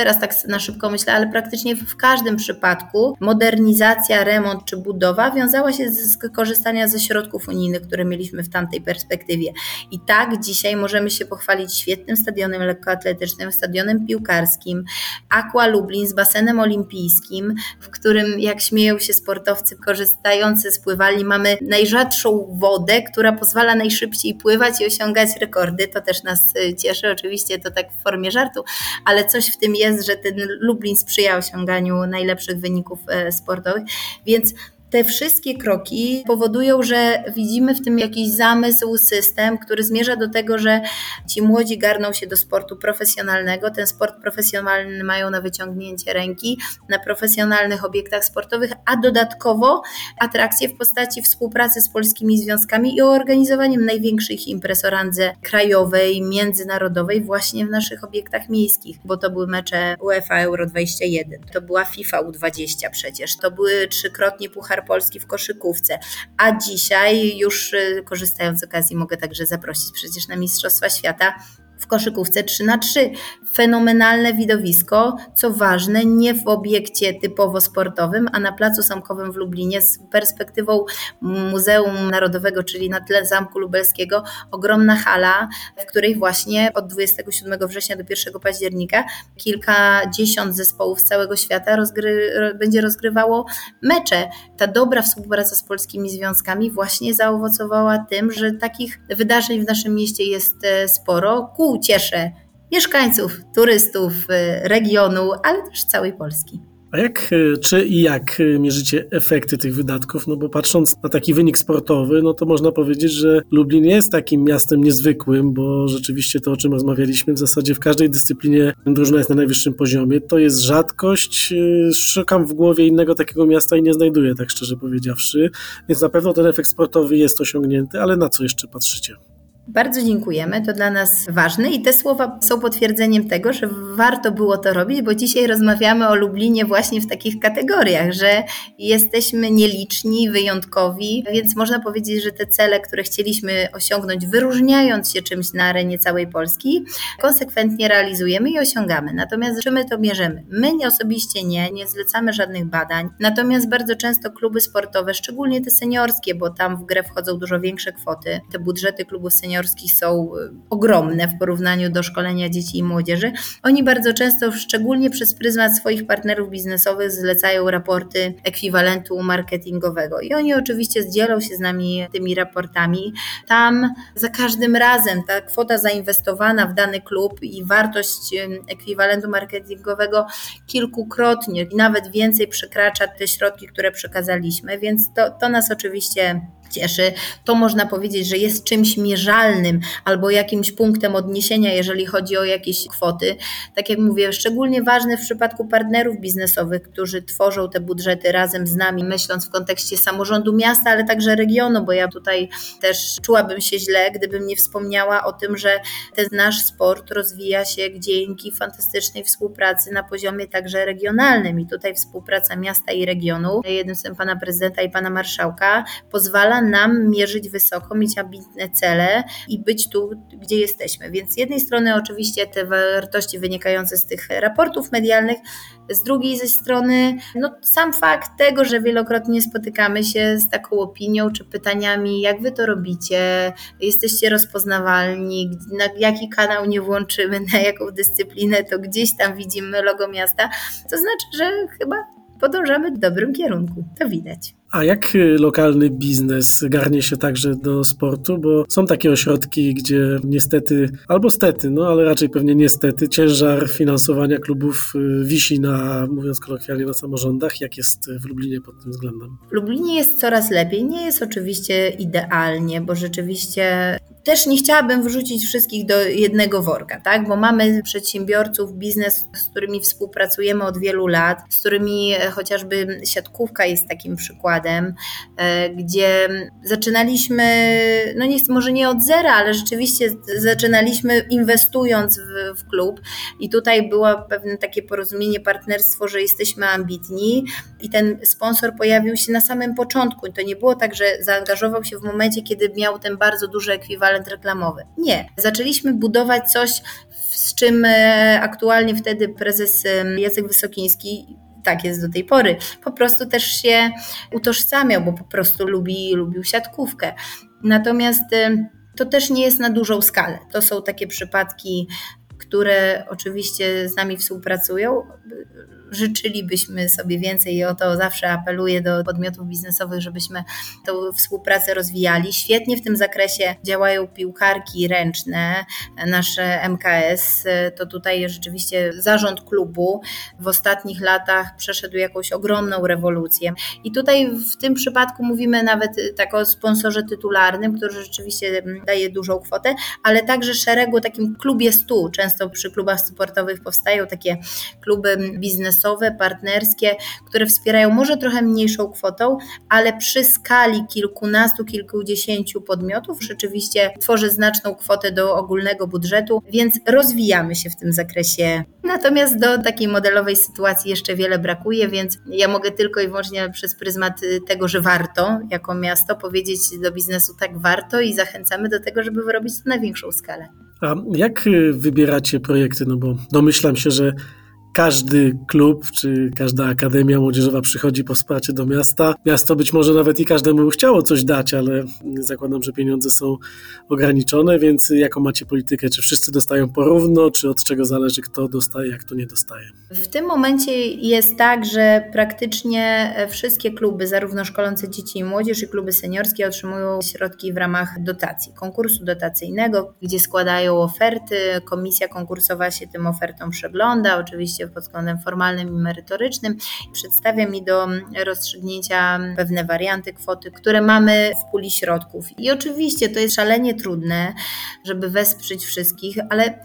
teraz tak na szybko myślę, ale praktycznie w każdym przypadku modernizacja, remont czy budowa wiązała się z korzystania ze środków unijnych, które mieliśmy w tamtej perspektywie. I tak dzisiaj możemy się pochwalić świetnym stadionem lekkoatletycznym, stadionem piłkarskim, Aqua Lublin z basenem olimpijskim, w którym jak śmieją się sportowcy korzystający z pływalni, mamy najrzadszą wodę, która pozwala najszybciej pływać i osiągać rekordy. To też nas y, cieszy, oczywiście to tak w formie żartu, ale coś w tym jest, że ten Lublin sprzyja osiąganiu najlepszych wyników e, sportowych, więc te wszystkie kroki powodują, że widzimy w tym jakiś zamysł, system, który zmierza do tego, że ci młodzi garną się do sportu profesjonalnego. Ten sport profesjonalny mają na wyciągnięcie ręki na profesjonalnych obiektach sportowych, a dodatkowo atrakcje w postaci współpracy z polskimi związkami i organizowaniem największych imprez o randze krajowej, międzynarodowej właśnie w naszych obiektach miejskich, bo to były mecze UEFA Euro 21, to była FIFA U20 przecież, to były trzykrotnie Puchar Polski w koszykówce. A dzisiaj już y, korzystając z okazji mogę także zaprosić przecież na Mistrzostwa Świata w koszykówce 3 na 3 Fenomenalne widowisko, co ważne, nie w obiekcie typowo sportowym, a na Placu Zamkowym w Lublinie z perspektywą Muzeum Narodowego, czyli na tle Zamku Lubelskiego, ogromna hala, w której właśnie od 27 września do 1 października kilkadziesiąt zespołów z całego świata rozgry będzie rozgrywało mecze. Ta dobra współpraca z polskimi związkami właśnie zaowocowała tym, że takich wydarzeń w naszym mieście jest e, sporo. Ku uciesze mieszkańców, turystów y, regionu, ale też całej Polski. A jak, y, czy i jak y, mierzycie efekty tych wydatków? No bo patrząc na taki wynik sportowy, no to można powiedzieć, że Lublin jest takim miastem niezwykłym, bo rzeczywiście to, o czym rozmawialiśmy, w zasadzie w każdej dyscyplinie drużyna jest na najwyższym poziomie. To jest rzadkość. Szukam w głowie innego takiego miasta i nie znajduję, tak szczerze powiedziawszy. Więc na pewno ten efekt sportowy jest osiągnięty, ale na co jeszcze patrzycie? Bardzo dziękujemy, to dla nas ważne i te słowa są potwierdzeniem tego, że warto było to robić, bo dzisiaj rozmawiamy o Lublinie właśnie w takich kategoriach, że jesteśmy nieliczni, wyjątkowi, więc można powiedzieć, że te cele, które chcieliśmy osiągnąć, wyróżniając się czymś na arenie całej Polski, konsekwentnie realizujemy i osiągamy. Natomiast czy my to bierzemy? My nie osobiście nie, nie zlecamy żadnych badań, natomiast bardzo często kluby sportowe, szczególnie te seniorskie, bo tam w grę wchodzą dużo większe kwoty, te budżety klubów seniorskich seniorskich są y, ogromne w porównaniu do szkolenia dzieci i młodzieży. Oni bardzo często, szczególnie przez pryzmat swoich partnerów biznesowych, zlecają raporty ekwiwalentu marketingowego. I oni oczywiście dzielą się z nami tymi raportami. Tam za każdym razem ta kwota zainwestowana w dany klub i wartość ekwiwalentu marketingowego kilkukrotnie, nawet więcej przekracza te środki, które przekazaliśmy, więc to, to nas oczywiście cieszy. To można powiedzieć, że jest czymś mierzalnym albo jakimś punktem odniesienia, jeżeli chodzi o jakieś kwoty. Tak jak mówię, szczególnie ważne w przypadku partnerów biznesowych, którzy tworzą te budżety razem z nami, myśląc w kontekście samorządu miasta, ale także regionu, bo ja tutaj też czułabym się źle, gdybym nie wspomniała o tym, że ten nasz sport rozwija się dzięki fantastycznej współpracy na poziomie także regionalnym i tutaj współpraca miasta i regionu, jednym z pana prezydenta i pana marszałka pozwala nam mierzyć wysoko, mieć ambitne cele i być tu, gdzie jesteśmy. Więc z jednej strony oczywiście te wartości wynikające z tych raportów medialnych, z drugiej ze strony no, sam fakt tego, że wielokrotnie spotykamy się z taką opinią czy pytaniami, jak wy to robicie, jesteście rozpoznawalni, na jaki kanał nie włączymy, na jaką dyscyplinę, to gdzieś tam widzimy logo miasta, to znaczy, że chyba podążamy w dobrym kierunku. To widać. A jak y, lokalny biznes garnie się także do sportu? Bo są takie ośrodki, gdzie niestety, albo stety, no ale raczej pewnie niestety, ciężar finansowania klubów y, wisi na, mówiąc kolokwialnie, na samorządach. Jak jest w Lublinie pod tym względem? W Lublinie jest coraz lepiej. Nie jest oczywiście idealnie, bo rzeczywiście też nie chciałabym wrzucić wszystkich do jednego worka, tak? Bo mamy przedsiębiorców, biznes, z którymi współpracujemy od wielu lat, z którymi chociażby siatkówka jest takim przykładem, e, gdzie zaczynaliśmy, no nie, może nie od zera, ale rzeczywiście zaczynaliśmy inwestując w, w klub i tutaj było pewne takie porozumienie, partnerstwo, że jesteśmy ambitni i ten sponsor pojawił się na samym początku. To nie było tak, że zaangażował się w momencie, kiedy miał ten bardzo duży ekwiwalent reklamowy. Nie. Zaczęliśmy budować coś, z czym e, aktualnie wtedy prezes Jacek Wysokiński tak jest do tej pory, po prostu też się utożsamiał, bo po prostu lubi, lubił siatkówkę. Natomiast to też nie jest na dużą skalę. To są takie przypadki, które oczywiście z nami współpracują, życzylibyśmy sobie więcej i o to zawsze apeluję do podmiotów biznesowych, żebyśmy tę współpracę rozwijali. Świetnie w tym zakresie działają piłkarki ręczne, nasze MKS. To tutaj rzeczywiście zarząd klubu w ostatnich latach przeszedł jakąś ogromną rewolucję. I tutaj w tym przypadku mówimy nawet tak o sponsorze tytularnym, który rzeczywiście daje dużą kwotę, ale także szeregu takim klubie stu. Często przy klubach sportowych powstają takie kluby biznesowe, biznesowe, partnerskie, które wspierają może trochę mniejszą kwotą, ale przy skali kilkunastu, kilkudziesięciu podmiotów rzeczywiście tworzy znaczną kwotę do ogólnego budżetu, więc rozwijamy się w tym zakresie. Natomiast do takiej modelowej sytuacji jeszcze wiele brakuje, więc ja mogę tylko i wyłącznie przez pryzmat tego, że warto jako miasto powiedzieć do biznesu tak warto i zachęcamy do tego, żeby wyrobić to na większą skalę. A jak wybieracie projekty? No bo domyślam się, że każdy klub czy każda akademia młodzieżowa przychodzi po wsparcie do miasta. Miasto być może nawet i każdemu chciało coś dać, ale zakładam, że pieniądze są ograniczone, więc jaką macie politykę? Czy wszyscy dostają porówno, czy od czego zależy, kto dostaje, jak kto nie dostaje? W tym momencie jest tak, że praktycznie wszystkie kluby, zarówno szkolące dzieci i młodzież, i kluby seniorskie otrzymują środki w ramach dotacji, konkursu dotacyjnego, gdzie składają oferty. Komisja konkursowa się tym ofertom przegląda, oczywiście oczywiście pod względem formalnym i merytorycznym. Przedstawia mi do rozstrzygnięcia pewne warianty kwoty, które mamy w puli środków. I oczywiście to jest szalenie trudne, żeby wesprzeć wszystkich, ale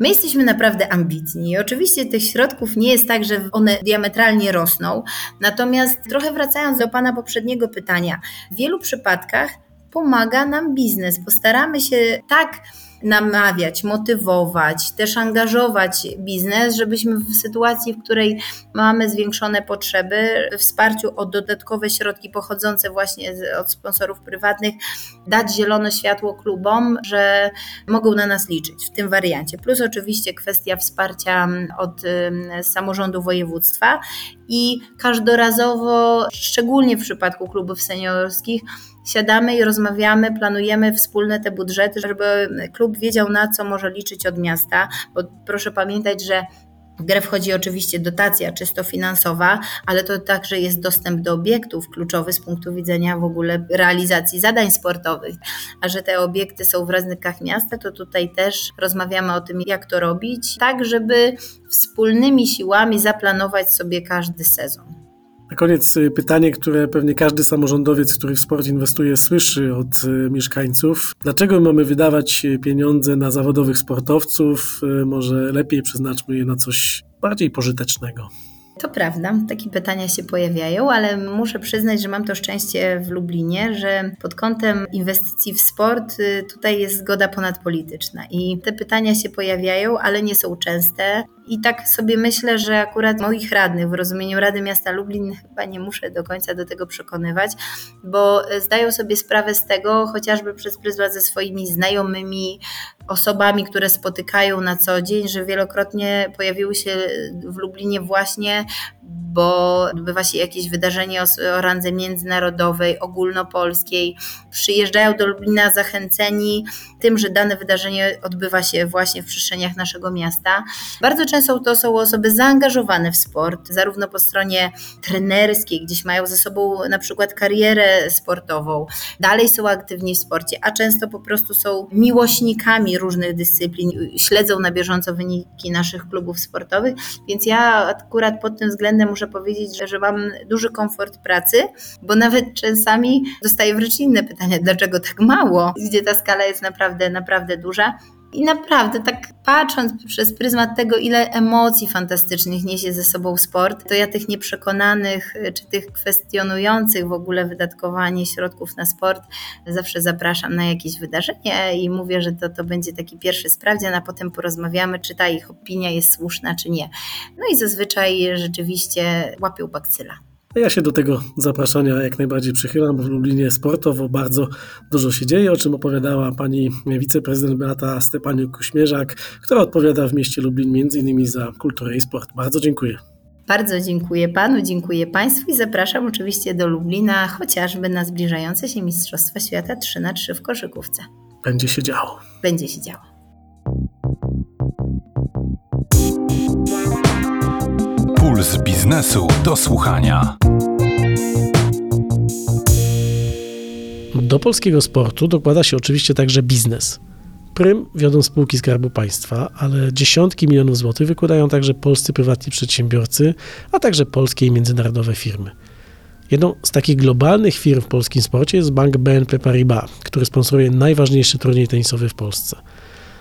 My jesteśmy naprawdę ambitni. Oczywiście tych środków nie jest tak, że one diametralnie rosną. Natomiast trochę wracając do Pana poprzedniego pytania, w wielu przypadkach pomaga nam biznes. Postaramy się tak namawiać, motywować, też angażować biznes, żebyśmy w sytuacji, w której mamy zwiększone potrzeby, w wsparciu o dodatkowe środki pochodzące właśnie od sponsorów prywatnych, dać zielone światło klubom, że mogą na nas liczyć w tym wariancie. Plus oczywiście kwestia wsparcia od samorządu województwa i każdorazowo, szczególnie w przypadku klubów seniorskich, siadamy i rozmawiamy, planujemy wspólne te budżety, żeby klub wiedział na co może liczyć od miasta, bo proszę pamiętać, że w grę wchodzi oczywiście dotacja czysto finansowa, ale to także jest dostęp do obiektów kluczowy z punktu widzenia w ogóle realizacji zadań sportowych. A że te obiekty są w rynkach miasta, to tutaj też rozmawiamy o tym, jak to robić, tak żeby wspólnymi siłami zaplanować sobie każdy sezon. Na koniec y, pytanie, które pewnie każdy samorządowiec, który w sport inwestuje, słyszy od y, mieszkańców. Dlaczego mamy wydawać y, pieniądze na zawodowych sportowców? Może lepiej przeznaczmy je na coś bardziej pożytecznego. To prawda, takie pytania się pojawiają, ale muszę przyznać, że mam to szczęście w Lublinie, że pod kątem inwestycji w sport tutaj jest zgoda ponadpolityczna i te pytania się pojawiają, ale nie są częste. I tak sobie myślę, że akurat moich radnych w rozumieniu Rady Miasta Lublin chyba nie muszę do końca do tego przekonywać, bo zdają sobie sprawę z tego, chociażby przez pryzmat ze swoimi znajomymi, osobami, które spotykają na co dzień, że wielokrotnie pojawiły się w Lublinie właśnie bo odbywa się jakieś wydarzenie o, o randze międzynarodowej, ogólnopolskiej. Przyjeżdżają do Lublina zachęceni tym, że dane wydarzenie odbywa się właśnie w przestrzeniach naszego miasta. Bardzo często to są osoby zaangażowane w sport, zarówno po stronie trenerskiej, gdzieś mają ze sobą na przykład karierę sportową, dalej są aktywni w sporcie, a często po prostu są miłośnikami różnych dyscyplin, śledzą na bieżąco wyniki naszych klubów sportowych, więc ja akurat pod tym względem muszę powiedzieć, że, że mam duży komfort pracy, bo nawet czasami dostaję wręcz inne pytania, dlaczego tak mało, gdzie ta skala jest naprawdę, naprawdę duża. I naprawdę, tak patrząc przez pryzmat tego, ile emocji fantastycznych niesie ze sobą sport, to ja tych nieprzekonanych, czy tych kwestionujących w ogóle wydatkowanie środków na sport, zawsze zapraszam na jakieś wydarzenie i mówię, że to, to będzie taki pierwszy sprawdzian, a potem porozmawiamy, czy ta ich opinia jest słuszna, czy nie. No i zazwyczaj rzeczywiście łapią bakcyla. Ja się do tego zapraszania jak najbardziej przychylam, bo w Lublinie sportowo bardzo dużo się dzieje, o czym opowiadała pani wiceprezydent Beata Stepaniuk-Kuśmierzak, która odpowiada w mieście Lublin m.in. za kulturę i sport. Bardzo dziękuję. Bardzo dziękuję panu, dziękuję państwu i zapraszam oczywiście do Lublina, chociażby na zbliżające się Mistrzostwa Świata 3 na 3 w koszykówce. Będzie się działo. Będzie się działo. Puls biznesu do słuchania. Do polskiego sportu dokłada się oczywiście także biznes. Prym wiodą spółki Skarbu Państwa, ale dziesiątki milionów złotych wykładają także polscy prywatni przedsiębiorcy, a także polskie i międzynarodowe firmy. Jedną z takich globalnych firm w polskim sporcie jest bank BNP Paribas, który sponsoruje najważniejszy turniej tenisowy w Polsce.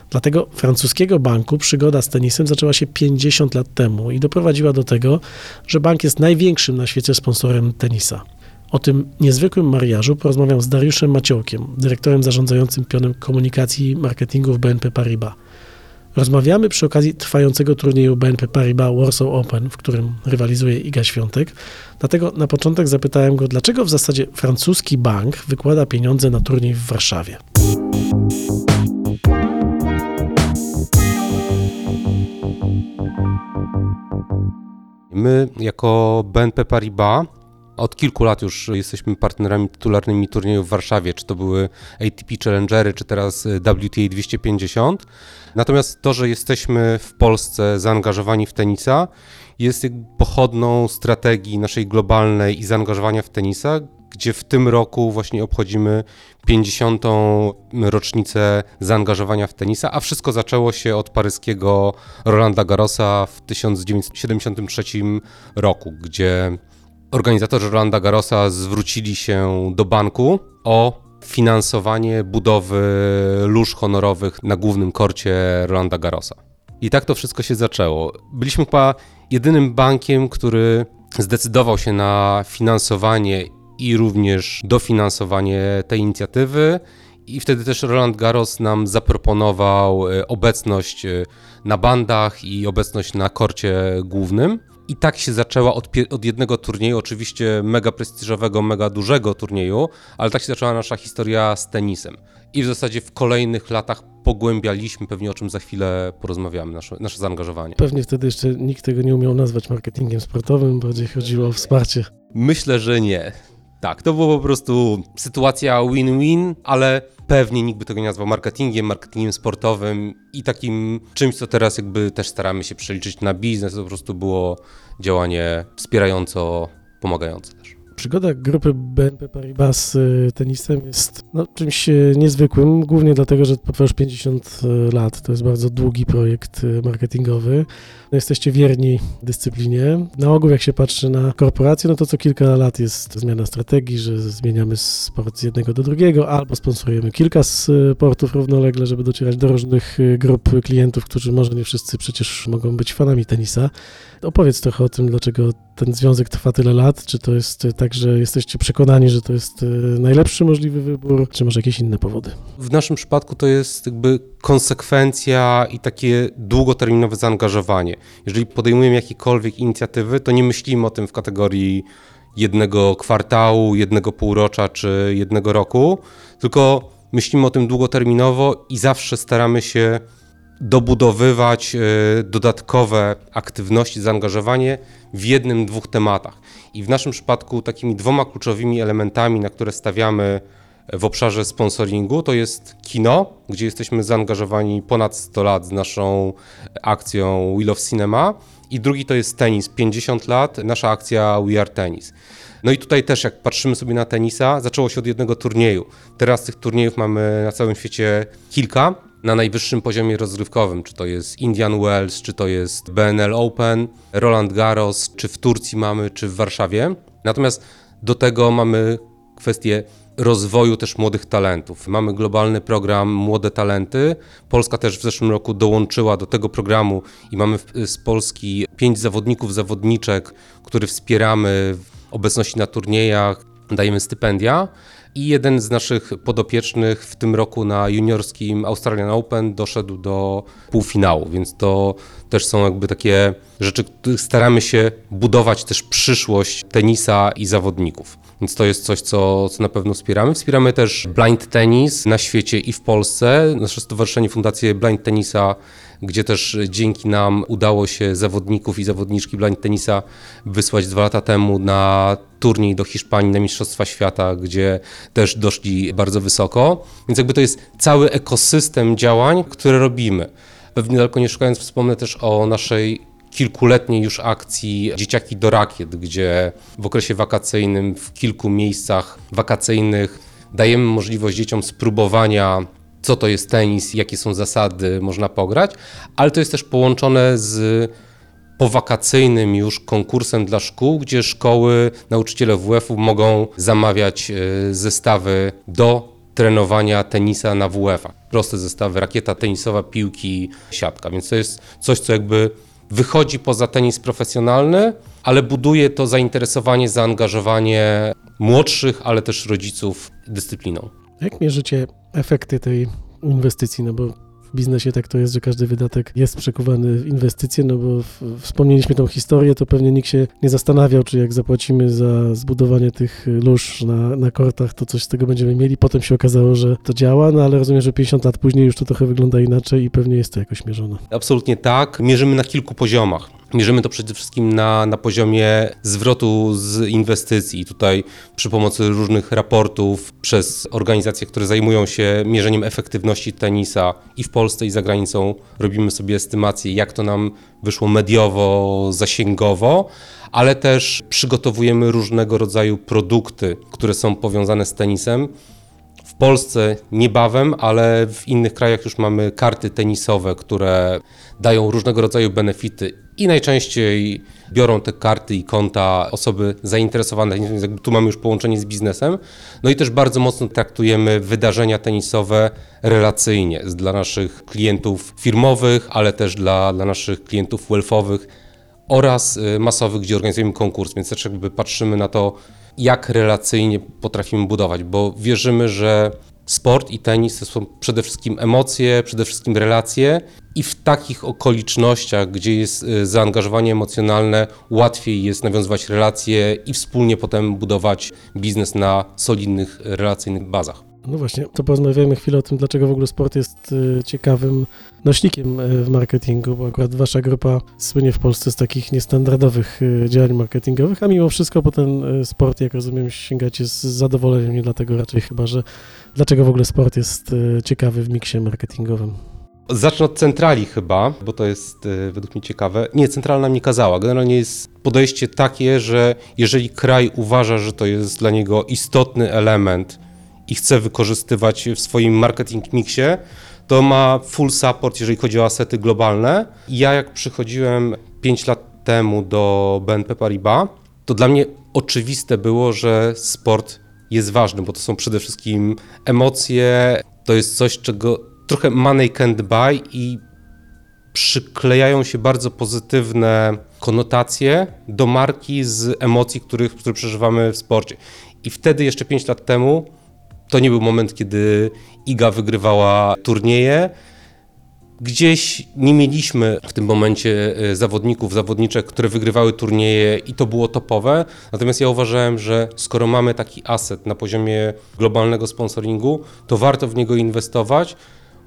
Dlatego francuskiego banku przygoda z tenisem zaczęła się 50 lat temu i doprowadziła do tego, że bank jest największym na świecie sponsorem tenisa. O tym niezwykłym mariażu porozmawiam z Dariuszem Maciołkiem, dyrektorem zarządzającym pionem komunikacji i marketingu w BNP Paribas. Rozmawiamy przy okazji trwającego turnieju BNP Paribas Warsaw Open, w którym rywalizuje Iga Świątek. Dlatego na początek zapytałem go, dlaczego w zasadzie francuski bank wykłada pieniądze na turniej w Warszawie. My jako BNP Paribas od kilku lat już jesteśmy partnerami tytularnymi turniejów w Warszawie, czy to były ATP Challengery, czy teraz WTA 250. Natomiast to, że jesteśmy w Polsce zaangażowani w tenisa, jest pochodną strategii naszej globalnej i zaangażowania w tenisa, gdzie w tym roku właśnie obchodzimy 50. rocznicę zaangażowania w tenisa, a wszystko zaczęło się od paryskiego Rolanda Garrosa w 1973 roku, gdzie organizatorzy Rolanda Garrosa zwrócili się do banku o finansowanie budowy lóż honorowych na głównym korcie Rolanda Garrosa. I tak to wszystko się zaczęło. Byliśmy chyba jedynym bankiem, który zdecydował się na finansowanie i również dofinansowanie tej inicjatywy I wtedy też Roland Garros nam zaproponował e, obecność e, na bandach i obecność na korcie głównym. I tak się zaczęła od, od jednego turnieju, oczywiście mega prestiżowego, mega dużego turnieju, ale tak się zaczęła nasza historia z tenisem. I w zasadzie w kolejnych latach pogłębialiśmy, pewnie o czym za chwilę porozmawiamy, nasze, nasze zaangażowanie. Pewnie wtedy jeszcze nikt tego nie umiał nazwać marketingiem sportowym, bardziej chodziło o wsparcie. Myślę, że nie. Tak, to była po prostu sytuacja win-win, ale pewnie nikt by tego nie nazwał marketingiem, marketingiem sportowym i takim czymś, co teraz jakby też staramy się przeliczyć na biznes, to po prostu było działanie wspierająco, pomagające też. Przygoda grupy BNP Paribas z y, tenisem jest no, czymś y, niezwykłym, głównie dlatego, że trwa już 50 lat. To jest bardzo długi projekt y, marketingowy. Jesteście wierni dyscyplinie. Na ogół, jak się patrzy na korporacje, no to co kilka lat jest zmiana strategii, że zmieniamy sport z jednego do drugiego, albo sponsorujemy kilka sportów równolegle, żeby docierać do różnych grup klientów, którzy może nie wszyscy przecież mogą być fanami tenisa. Opowiedz trochę o tym, dlaczego ten związek trwa tyle lat. Czy to jest tak, że jesteście przekonani, że to jest y, najlepszy możliwy wybór, czy może jakieś inne powody? W naszym przypadku to jest jakby konsekwencja i takie długoterminowe zaangażowanie. Jeżeli podejmujemy jakiekolwiek inicjatywy, to nie myślimy o tym w kategorii jednego kwartału, jednego półrocza czy jednego roku, tylko myślimy o tym długoterminowo i zawsze staramy się dobudowywać e, dodatkowe aktywności, zaangażowanie w jednym, dwóch tematach. I w naszym przypadku takimi dwoma kluczowymi elementami, na które stawiamy w obszarze sponsoringu, to jest kino, gdzie jesteśmy zaangażowani ponad 100 lat z naszą akcją Wheel of Cinema i drugi to jest tenis, 50 lat, nasza akcja We Are Tennis. No i tutaj też, jak patrzymy sobie na tenisa, zaczęło się od jednego turnieju. Teraz tych turniejów mamy na całym świecie kilka, na najwyższym poziomie rozrywkowym, czy to jest Indian Wells, czy to jest BNL Open, Roland Garros, czy w Turcji mamy, czy w Warszawie. Natomiast do tego mamy kwestię rozwoju też młodych talentów. Mamy globalny program Młode Talenty. Polska też w zeszłym roku dołączyła do tego programu i mamy z Polski pięć zawodników, zawodniczek, który wspieramy obecności na turniejach, dajemy stypendia. I jeden z naszych podopiecznych w tym roku na juniorskim Australian Open doszedł do półfinału, więc to też są jakby takie rzeczy, których staramy się budować też przyszłość tenisa i zawodników. Więc to jest coś, co, co na pewno wspieramy. Wspieramy też blind tennis na świecie i w Polsce. Nasze stowarzyszenie Fundację Blind Tenisa, gdzie też dzięki nam udało się zawodników i zawodniczki blind tenisa wysłać dwa lata temu na turniej do Hiszpanii na Mistrzostwa Świata, gdzie też doszli bardzo wysoko. Więc jakby to jest cały ekosystem działań, które robimy. Pewnie daleko nie szukając, wspomnę też o naszej kilkuletniej już akcji Dzieciaki do Rakiet, gdzie w okresie wakacyjnym w kilku miejscach wakacyjnych dajemy możliwość dzieciom spróbowania co to jest tenis, jakie są zasady, można pograć, ale to jest też połączone z powakacyjnym już konkursem dla szkół, gdzie szkoły, nauczyciele WF-u mogą zamawiać e, zestawy do trenowania tenisa na WF-ach. Proste zestawy, rakieta tenisowa, piłki, siatka. Więc to jest coś, co jakby wychodzi poza tenis profesjonalny, ale buduje to zainteresowanie, zaangażowanie młodszych, ale też rodziców dyscypliną. Jak mierzycie efekty tej inwestycji? No bo w biznesie tak to jest, że każdy wydatek jest przekuwany w inwestycje, no bo w, wspomnieliśmy tą historię, to pewnie nikt się nie zastanawiał, czy jak zapłacimy za zbudowanie tych lóż na, na kortach, to coś z tego będziemy mieli. Potem się okazało, że to działa, no ale rozumiem, że 50 lat później już to trochę wygląda inaczej i pewnie jest to jakoś mierzone. Absolutnie tak. Mierzymy na kilku poziomach. Mierzymy to przede wszystkim na, na poziomie zwrotu z inwestycji. Tutaj przy pomocy różnych raportów przez organizacje, które zajmują się mierzeniem efektywności tenisa i w Polsce i za granicą robimy sobie estymację, jak to nam wyszło mediowo, zasięgowo, ale też przygotowujemy różnego rodzaju produkty, które są powiązane z tenisem. W Polsce niebawem, ale w innych krajach już mamy karty tenisowe, które dają różnego rodzaju benefity i najczęściej biorą te karty i konta osoby zainteresowane, tu mamy już połączenie z biznesem. No i też bardzo mocno traktujemy wydarzenia tenisowe relacyjnie dla naszych klientów firmowych, ale też dla, dla naszych klientów wealthowych oraz y, masowych, gdzie organizujemy konkurs, więc też jakby patrzymy na to, jak relacyjnie potrafimy budować, bo wierzymy, że sport i tenis to są przede wszystkim emocje, przede wszystkim relacje i w takich okolicznościach, gdzie jest y, zaangażowanie emocjonalne, łatwiej jest nawiązywać relacje i wspólnie potem budować biznes na solidnych, relacyjnych bazach. No właśnie, to porozmawiajmy chwilę o tym, dlaczego w ogóle sport jest y, ciekawym nośnikiem y, w marketingu, bo akurat wasza grupa słynie w Polsce z takich niestandardowych y, działań marketingowych, a mimo wszystko po ten sport, jak rozumiem, sięgacie z zadowoleniem, nie dlatego raczej chyba, że dlaczego w ogóle sport jest ciekawy w miksie marketingowym. Zacznę od centrali chyba, bo to jest według mnie ciekawe. Nie, centralna mi kazała. Generalnie jest podejście takie, że jeżeli kraj uważa, że to jest dla niego istotny element i chce wykorzystywać w swoim marketing mixie, to ma full support, jeżeli chodzi o asety globalne. Ja jak przychodziłem 5 lat temu do BNP Paribas, to dla mnie oczywiste było, że sport jest ważny, bo to są przede wszystkim emocje, to jest coś, czego trochę money can't buy i przyklejają się bardzo pozytywne konotacje do marki z emocji, których, które przeżywamy w sporcie. I wtedy jeszcze 5 lat temu to nie był moment, kiedy Iga wygrywała turnieje. Gdzieś nie mieliśmy w tym momencie e, zawodników, zawodniczek, które wygrywały turnieje i to było topowe. Natomiast ja uważałem, że skoro mamy taki asset na poziomie globalnego sponsoringu, to warto w niego inwestować,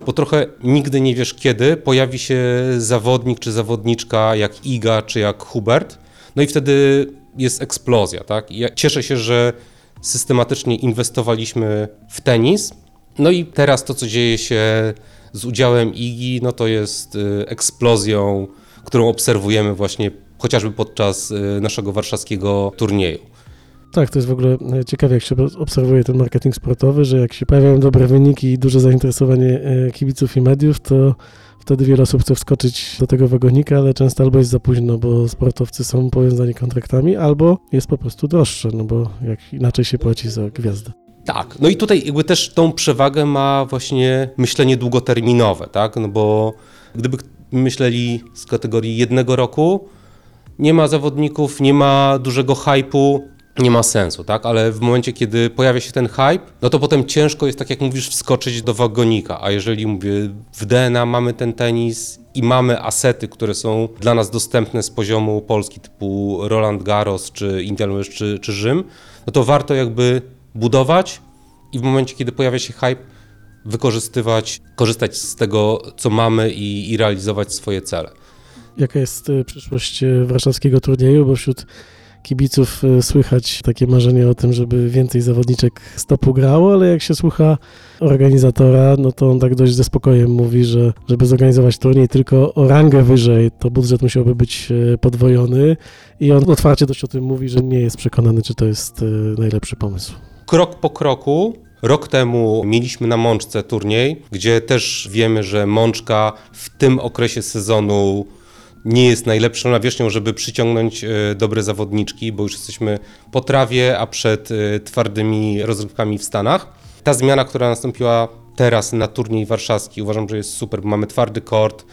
bo trochę nigdy nie wiesz kiedy pojawi się zawodnik czy zawodniczka jak Iga czy jak Hubert. No i wtedy jest eksplozja, tak? I ja cieszę się, że systematycznie inwestowaliśmy w tenis. No i teraz to, co dzieje się z udziałem Igi, no to jest y, eksplozją, którą obserwujemy właśnie chociażby podczas y, naszego warszawskiego turnieju. Tak, to jest w ogóle e, ciekawe, jak się obserwuje ten marketing sportowy, że jak się pojawiają dobre wyniki i duże zainteresowanie e, kibiców i mediów, to wtedy wiele osób chce wskoczyć do tego wagonika, ale często albo jest za późno, bo sportowcy są powiązani kontraktami, albo jest po prostu droższe, no bo jak inaczej się płaci za gwiazdę. Tak, no i tutaj jakby też tą przewagę ma właśnie myślenie długoterminowe, tak, no bo gdyby myśleli z kategorii jednego roku, nie ma zawodników, nie ma dużego hypu, nie ma sensu, tak? Ale w momencie, kiedy pojawia się ten hype, no to potem ciężko jest, tak jak mówisz, wskoczyć do wagonika. A jeżeli mówię, w DNA mamy ten tenis i mamy asety, które są dla nas dostępne z poziomu Polski, typu Roland Garros, czy Wells, czy, czy Rzym, no to warto jakby budować i w momencie, kiedy pojawia się hype, wykorzystywać, korzystać z tego, co mamy i, i realizować swoje cele. Jaka jest e, przyszłość e, warszawskiego turnieju, bo wśród kibiców e, słychać takie marzenie o tym, żeby więcej zawodniczek stopu grało, ale jak się słucha organizatora, no to on tak dość ze spokojem mówi, że żeby zorganizować turniej tylko o rangę wyżej, to budżet musiałby być e, podwojony i on otwarcie dość o tym mówi, że nie jest przekonany, czy to jest e, najlepszy pomysł. Krok po kroku Rok temu mieliśmy na Mączce turniej, gdzie też wiemy, że Mączka w tym okresie sezonu nie jest najlepszą nawierzchnią, żeby przyciągnąć e, dobre zawodniczki, bo już jesteśmy po trawie, a przed e, twardymi rozrywkami w Stanach. Ta zmiana, która nastąpiła teraz na turniej warszawski, uważam, że jest super, bo mamy twardy kort.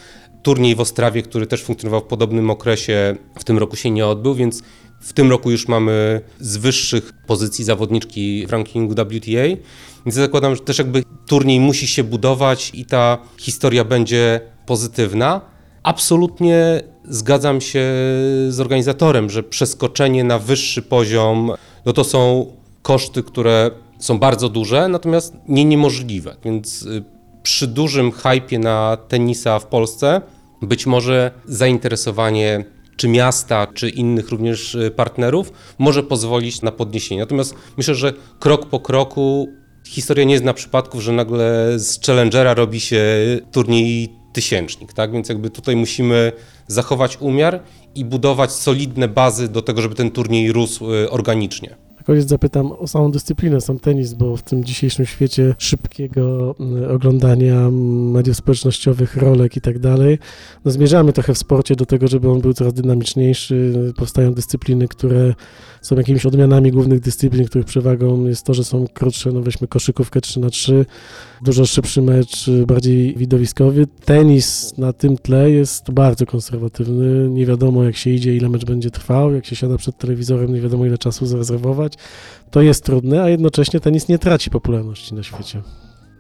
Turniej w Ostrawie, który też funkcjonował w podobnym okresie, w tym roku się nie odbył, więc w tym roku już mamy z wyższych pozycji zawodniczki w rankingu WTA, więc zakładam, że też jakby turniej musi się budować i ta historia będzie pozytywna. Absolutnie zgadzam się z organizatorem, że przeskoczenie na wyższy poziom no to są koszty, które są bardzo duże, natomiast nie niemożliwe. Więc y, przy dużym hypie na tenisa w Polsce być może zainteresowanie czy miasta, czy innych również y, partnerów może pozwolić na podniesienie. Natomiast myślę, że krok po kroku historia nie zna przypadków, że nagle z Challengera robi się turniej tysięcznik, tak? Więc jakby tutaj musimy zachować umiar i budować solidne bazy do tego, żeby ten turniej rósł y, organicznie. Koniec zapytam o samą dyscyplinę, sam tenis, bo w tym dzisiejszym świecie szybkiego mm, oglądania mm, mediów społecznościowych, rolek i tak dalej, no zmierzamy trochę w sporcie do tego, żeby on był coraz dynamiczniejszy. Powstają dyscypliny, które są jakimiś odmianami głównych dyscyplin, których przewagą jest to, że są krótsze, no weźmy koszykówkę 3 na 3 dużo szybszy mecz, bardziej widowiskowy. Tenis na tym tle jest bardzo konserwatywny. Nie wiadomo, jak się idzie, ile mecz będzie trwał. Jak się siada przed telewizorem, nie wiadomo, ile czasu zarezerwować. To jest trudne, a jednocześnie tenis nie traci popularności na świecie.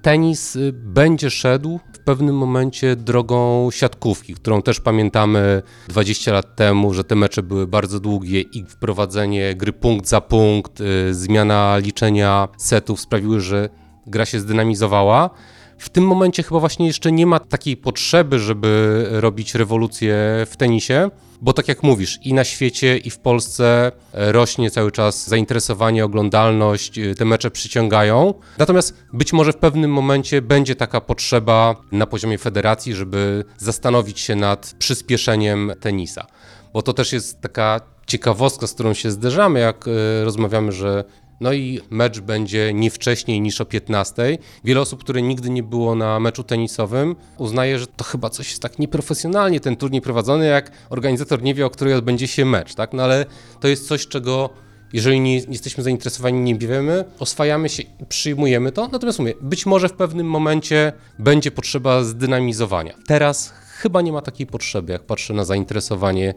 Tenis y, będzie szedł w pewnym momencie drogą siatkówki, którą też pamiętamy 20 lat temu, że te mecze były bardzo długie i wprowadzenie gry punkt za punkt, y, zmiana liczenia setów sprawiły, że gra się zdynamizowała. W tym momencie chyba właśnie jeszcze nie ma takiej potrzeby, żeby robić rewolucję w tenisie, bo tak jak mówisz, i na świecie, i w Polsce e, rośnie cały czas zainteresowanie, oglądalność, e, te mecze przyciągają. Natomiast być może w pewnym momencie będzie taka potrzeba na poziomie federacji, żeby zastanowić się nad przyspieszeniem tenisa. Bo to też jest taka ciekawostka, z którą się zderzamy, jak e, rozmawiamy, że no i mecz będzie nie wcześniej niż o 15. Wiele osób, które nigdy nie było na meczu tenisowym, uznaje, że to chyba coś jest tak nieprofesjonalnie ten turniej prowadzony, jak organizator nie wie, o której odbędzie się mecz, tak? No ale to jest coś, czego jeżeli nie jesteśmy zainteresowani, nie wiemy, oswajamy się i przyjmujemy to. Natomiast mówię, być może w pewnym momencie będzie potrzeba zdynamizowania. Teraz chyba nie ma takiej potrzeby, jak patrzę na zainteresowanie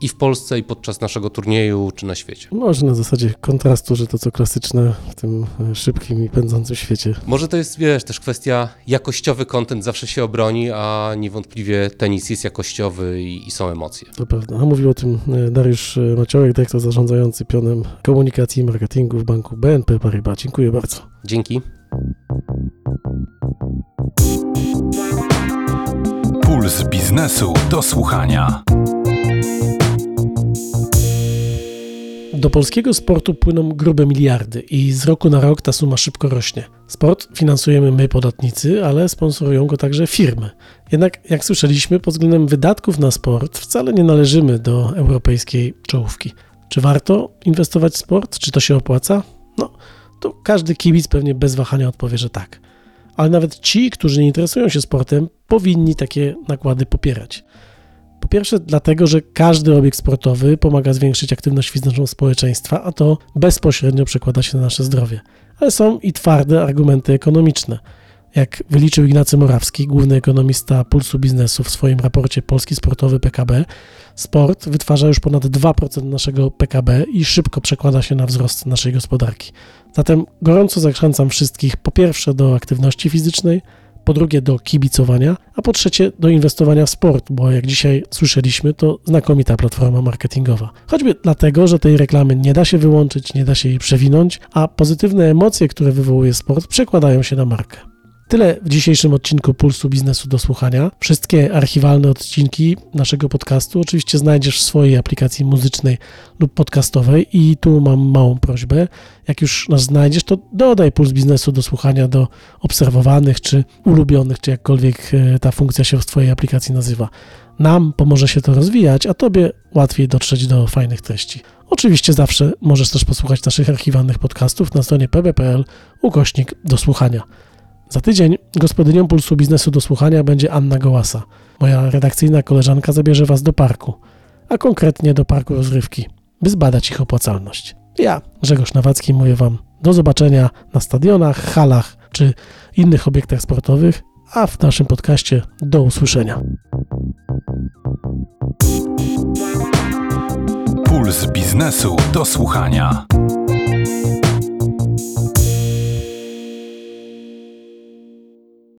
i w Polsce, i podczas naszego turnieju, czy na świecie. Może na zasadzie kontrastu, że to co klasyczne w tym e, szybkim i pędzącym świecie. Może to jest, wiesz, też kwestia jakościowy content zawsze się obroni, a niewątpliwie tenis jest jakościowy i, i są emocje. To prawda. A mówił o tym e, Dariusz e, Maciołek, dyrektor zarządzający pionem komunikacji i marketingu w banku BNP Paribas. Dziękuję bardzo. Dzięki. Puls biznesu do słuchania. Do polskiego sportu płyną grube miliardy i z roku na rok ta suma szybko rośnie. Sport finansujemy my, podatnicy, ale sponsorują go także firmy. Jednak, jak słyszeliśmy, pod względem wydatków na sport wcale nie należymy do europejskiej czołówki. Czy warto inwestować w sport? Czy to się opłaca? No, to każdy kibic pewnie bez wahania odpowie, że tak. Ale nawet ci, którzy nie interesują się sportem, powinni takie nakłady popierać. Po pierwsze, dlatego, że każdy obiekt sportowy pomaga zwiększyć aktywność fizyczną społeczeństwa, a to bezpośrednio przekłada się na nasze zdrowie. Ale są i twarde argumenty ekonomiczne. Jak wyliczył Ignacy Morawski, główny ekonomista Pulsu Biznesu w swoim raporcie Polski Sportowy PKB, sport wytwarza już ponad 2% naszego PKB i szybko przekłada się na wzrost naszej gospodarki. Zatem gorąco zachęcam wszystkich po pierwsze do aktywności fizycznej, po drugie do kibicowania, a po trzecie do inwestowania w sport, bo jak dzisiaj słyszeliśmy, to znakomita platforma marketingowa. Choćby dlatego, że tej reklamy nie da się wyłączyć, nie da się jej przewinąć, a pozytywne emocje, które wywołuje sport, przekładają się na markę. Tyle w dzisiejszym odcinku Pulsu Biznesu do słuchania. Wszystkie archiwalne odcinki naszego podcastu oczywiście znajdziesz w swojej aplikacji muzycznej lub podcastowej i tu mam małą prośbę. Jak już nas znajdziesz, to dodaj Puls Biznesu do słuchania do obserwowanych czy ulubionych, czy jakkolwiek e, ta funkcja się w twojej aplikacji nazywa. Nam pomoże się to rozwijać, a tobie łatwiej dotrzeć do fajnych treści. Oczywiście zawsze możesz też posłuchać naszych archiwalnych podcastów na stronie pb.pl ukośnik do słuchania. Za tydzień gospodynią Pulsu Biznesu do słuchania będzie Anna Gołasa. Moja redakcyjna koleżanka zabierze Was do parku, a konkretnie do parku rozrywki, by zbadać ich opłacalność. Ja, Grzegorz Nawacki, mówię Wam do zobaczenia na stadionach, halach czy innych obiektach sportowych, a w naszym podcaście do usłyszenia. Puls biznesu do słuchania.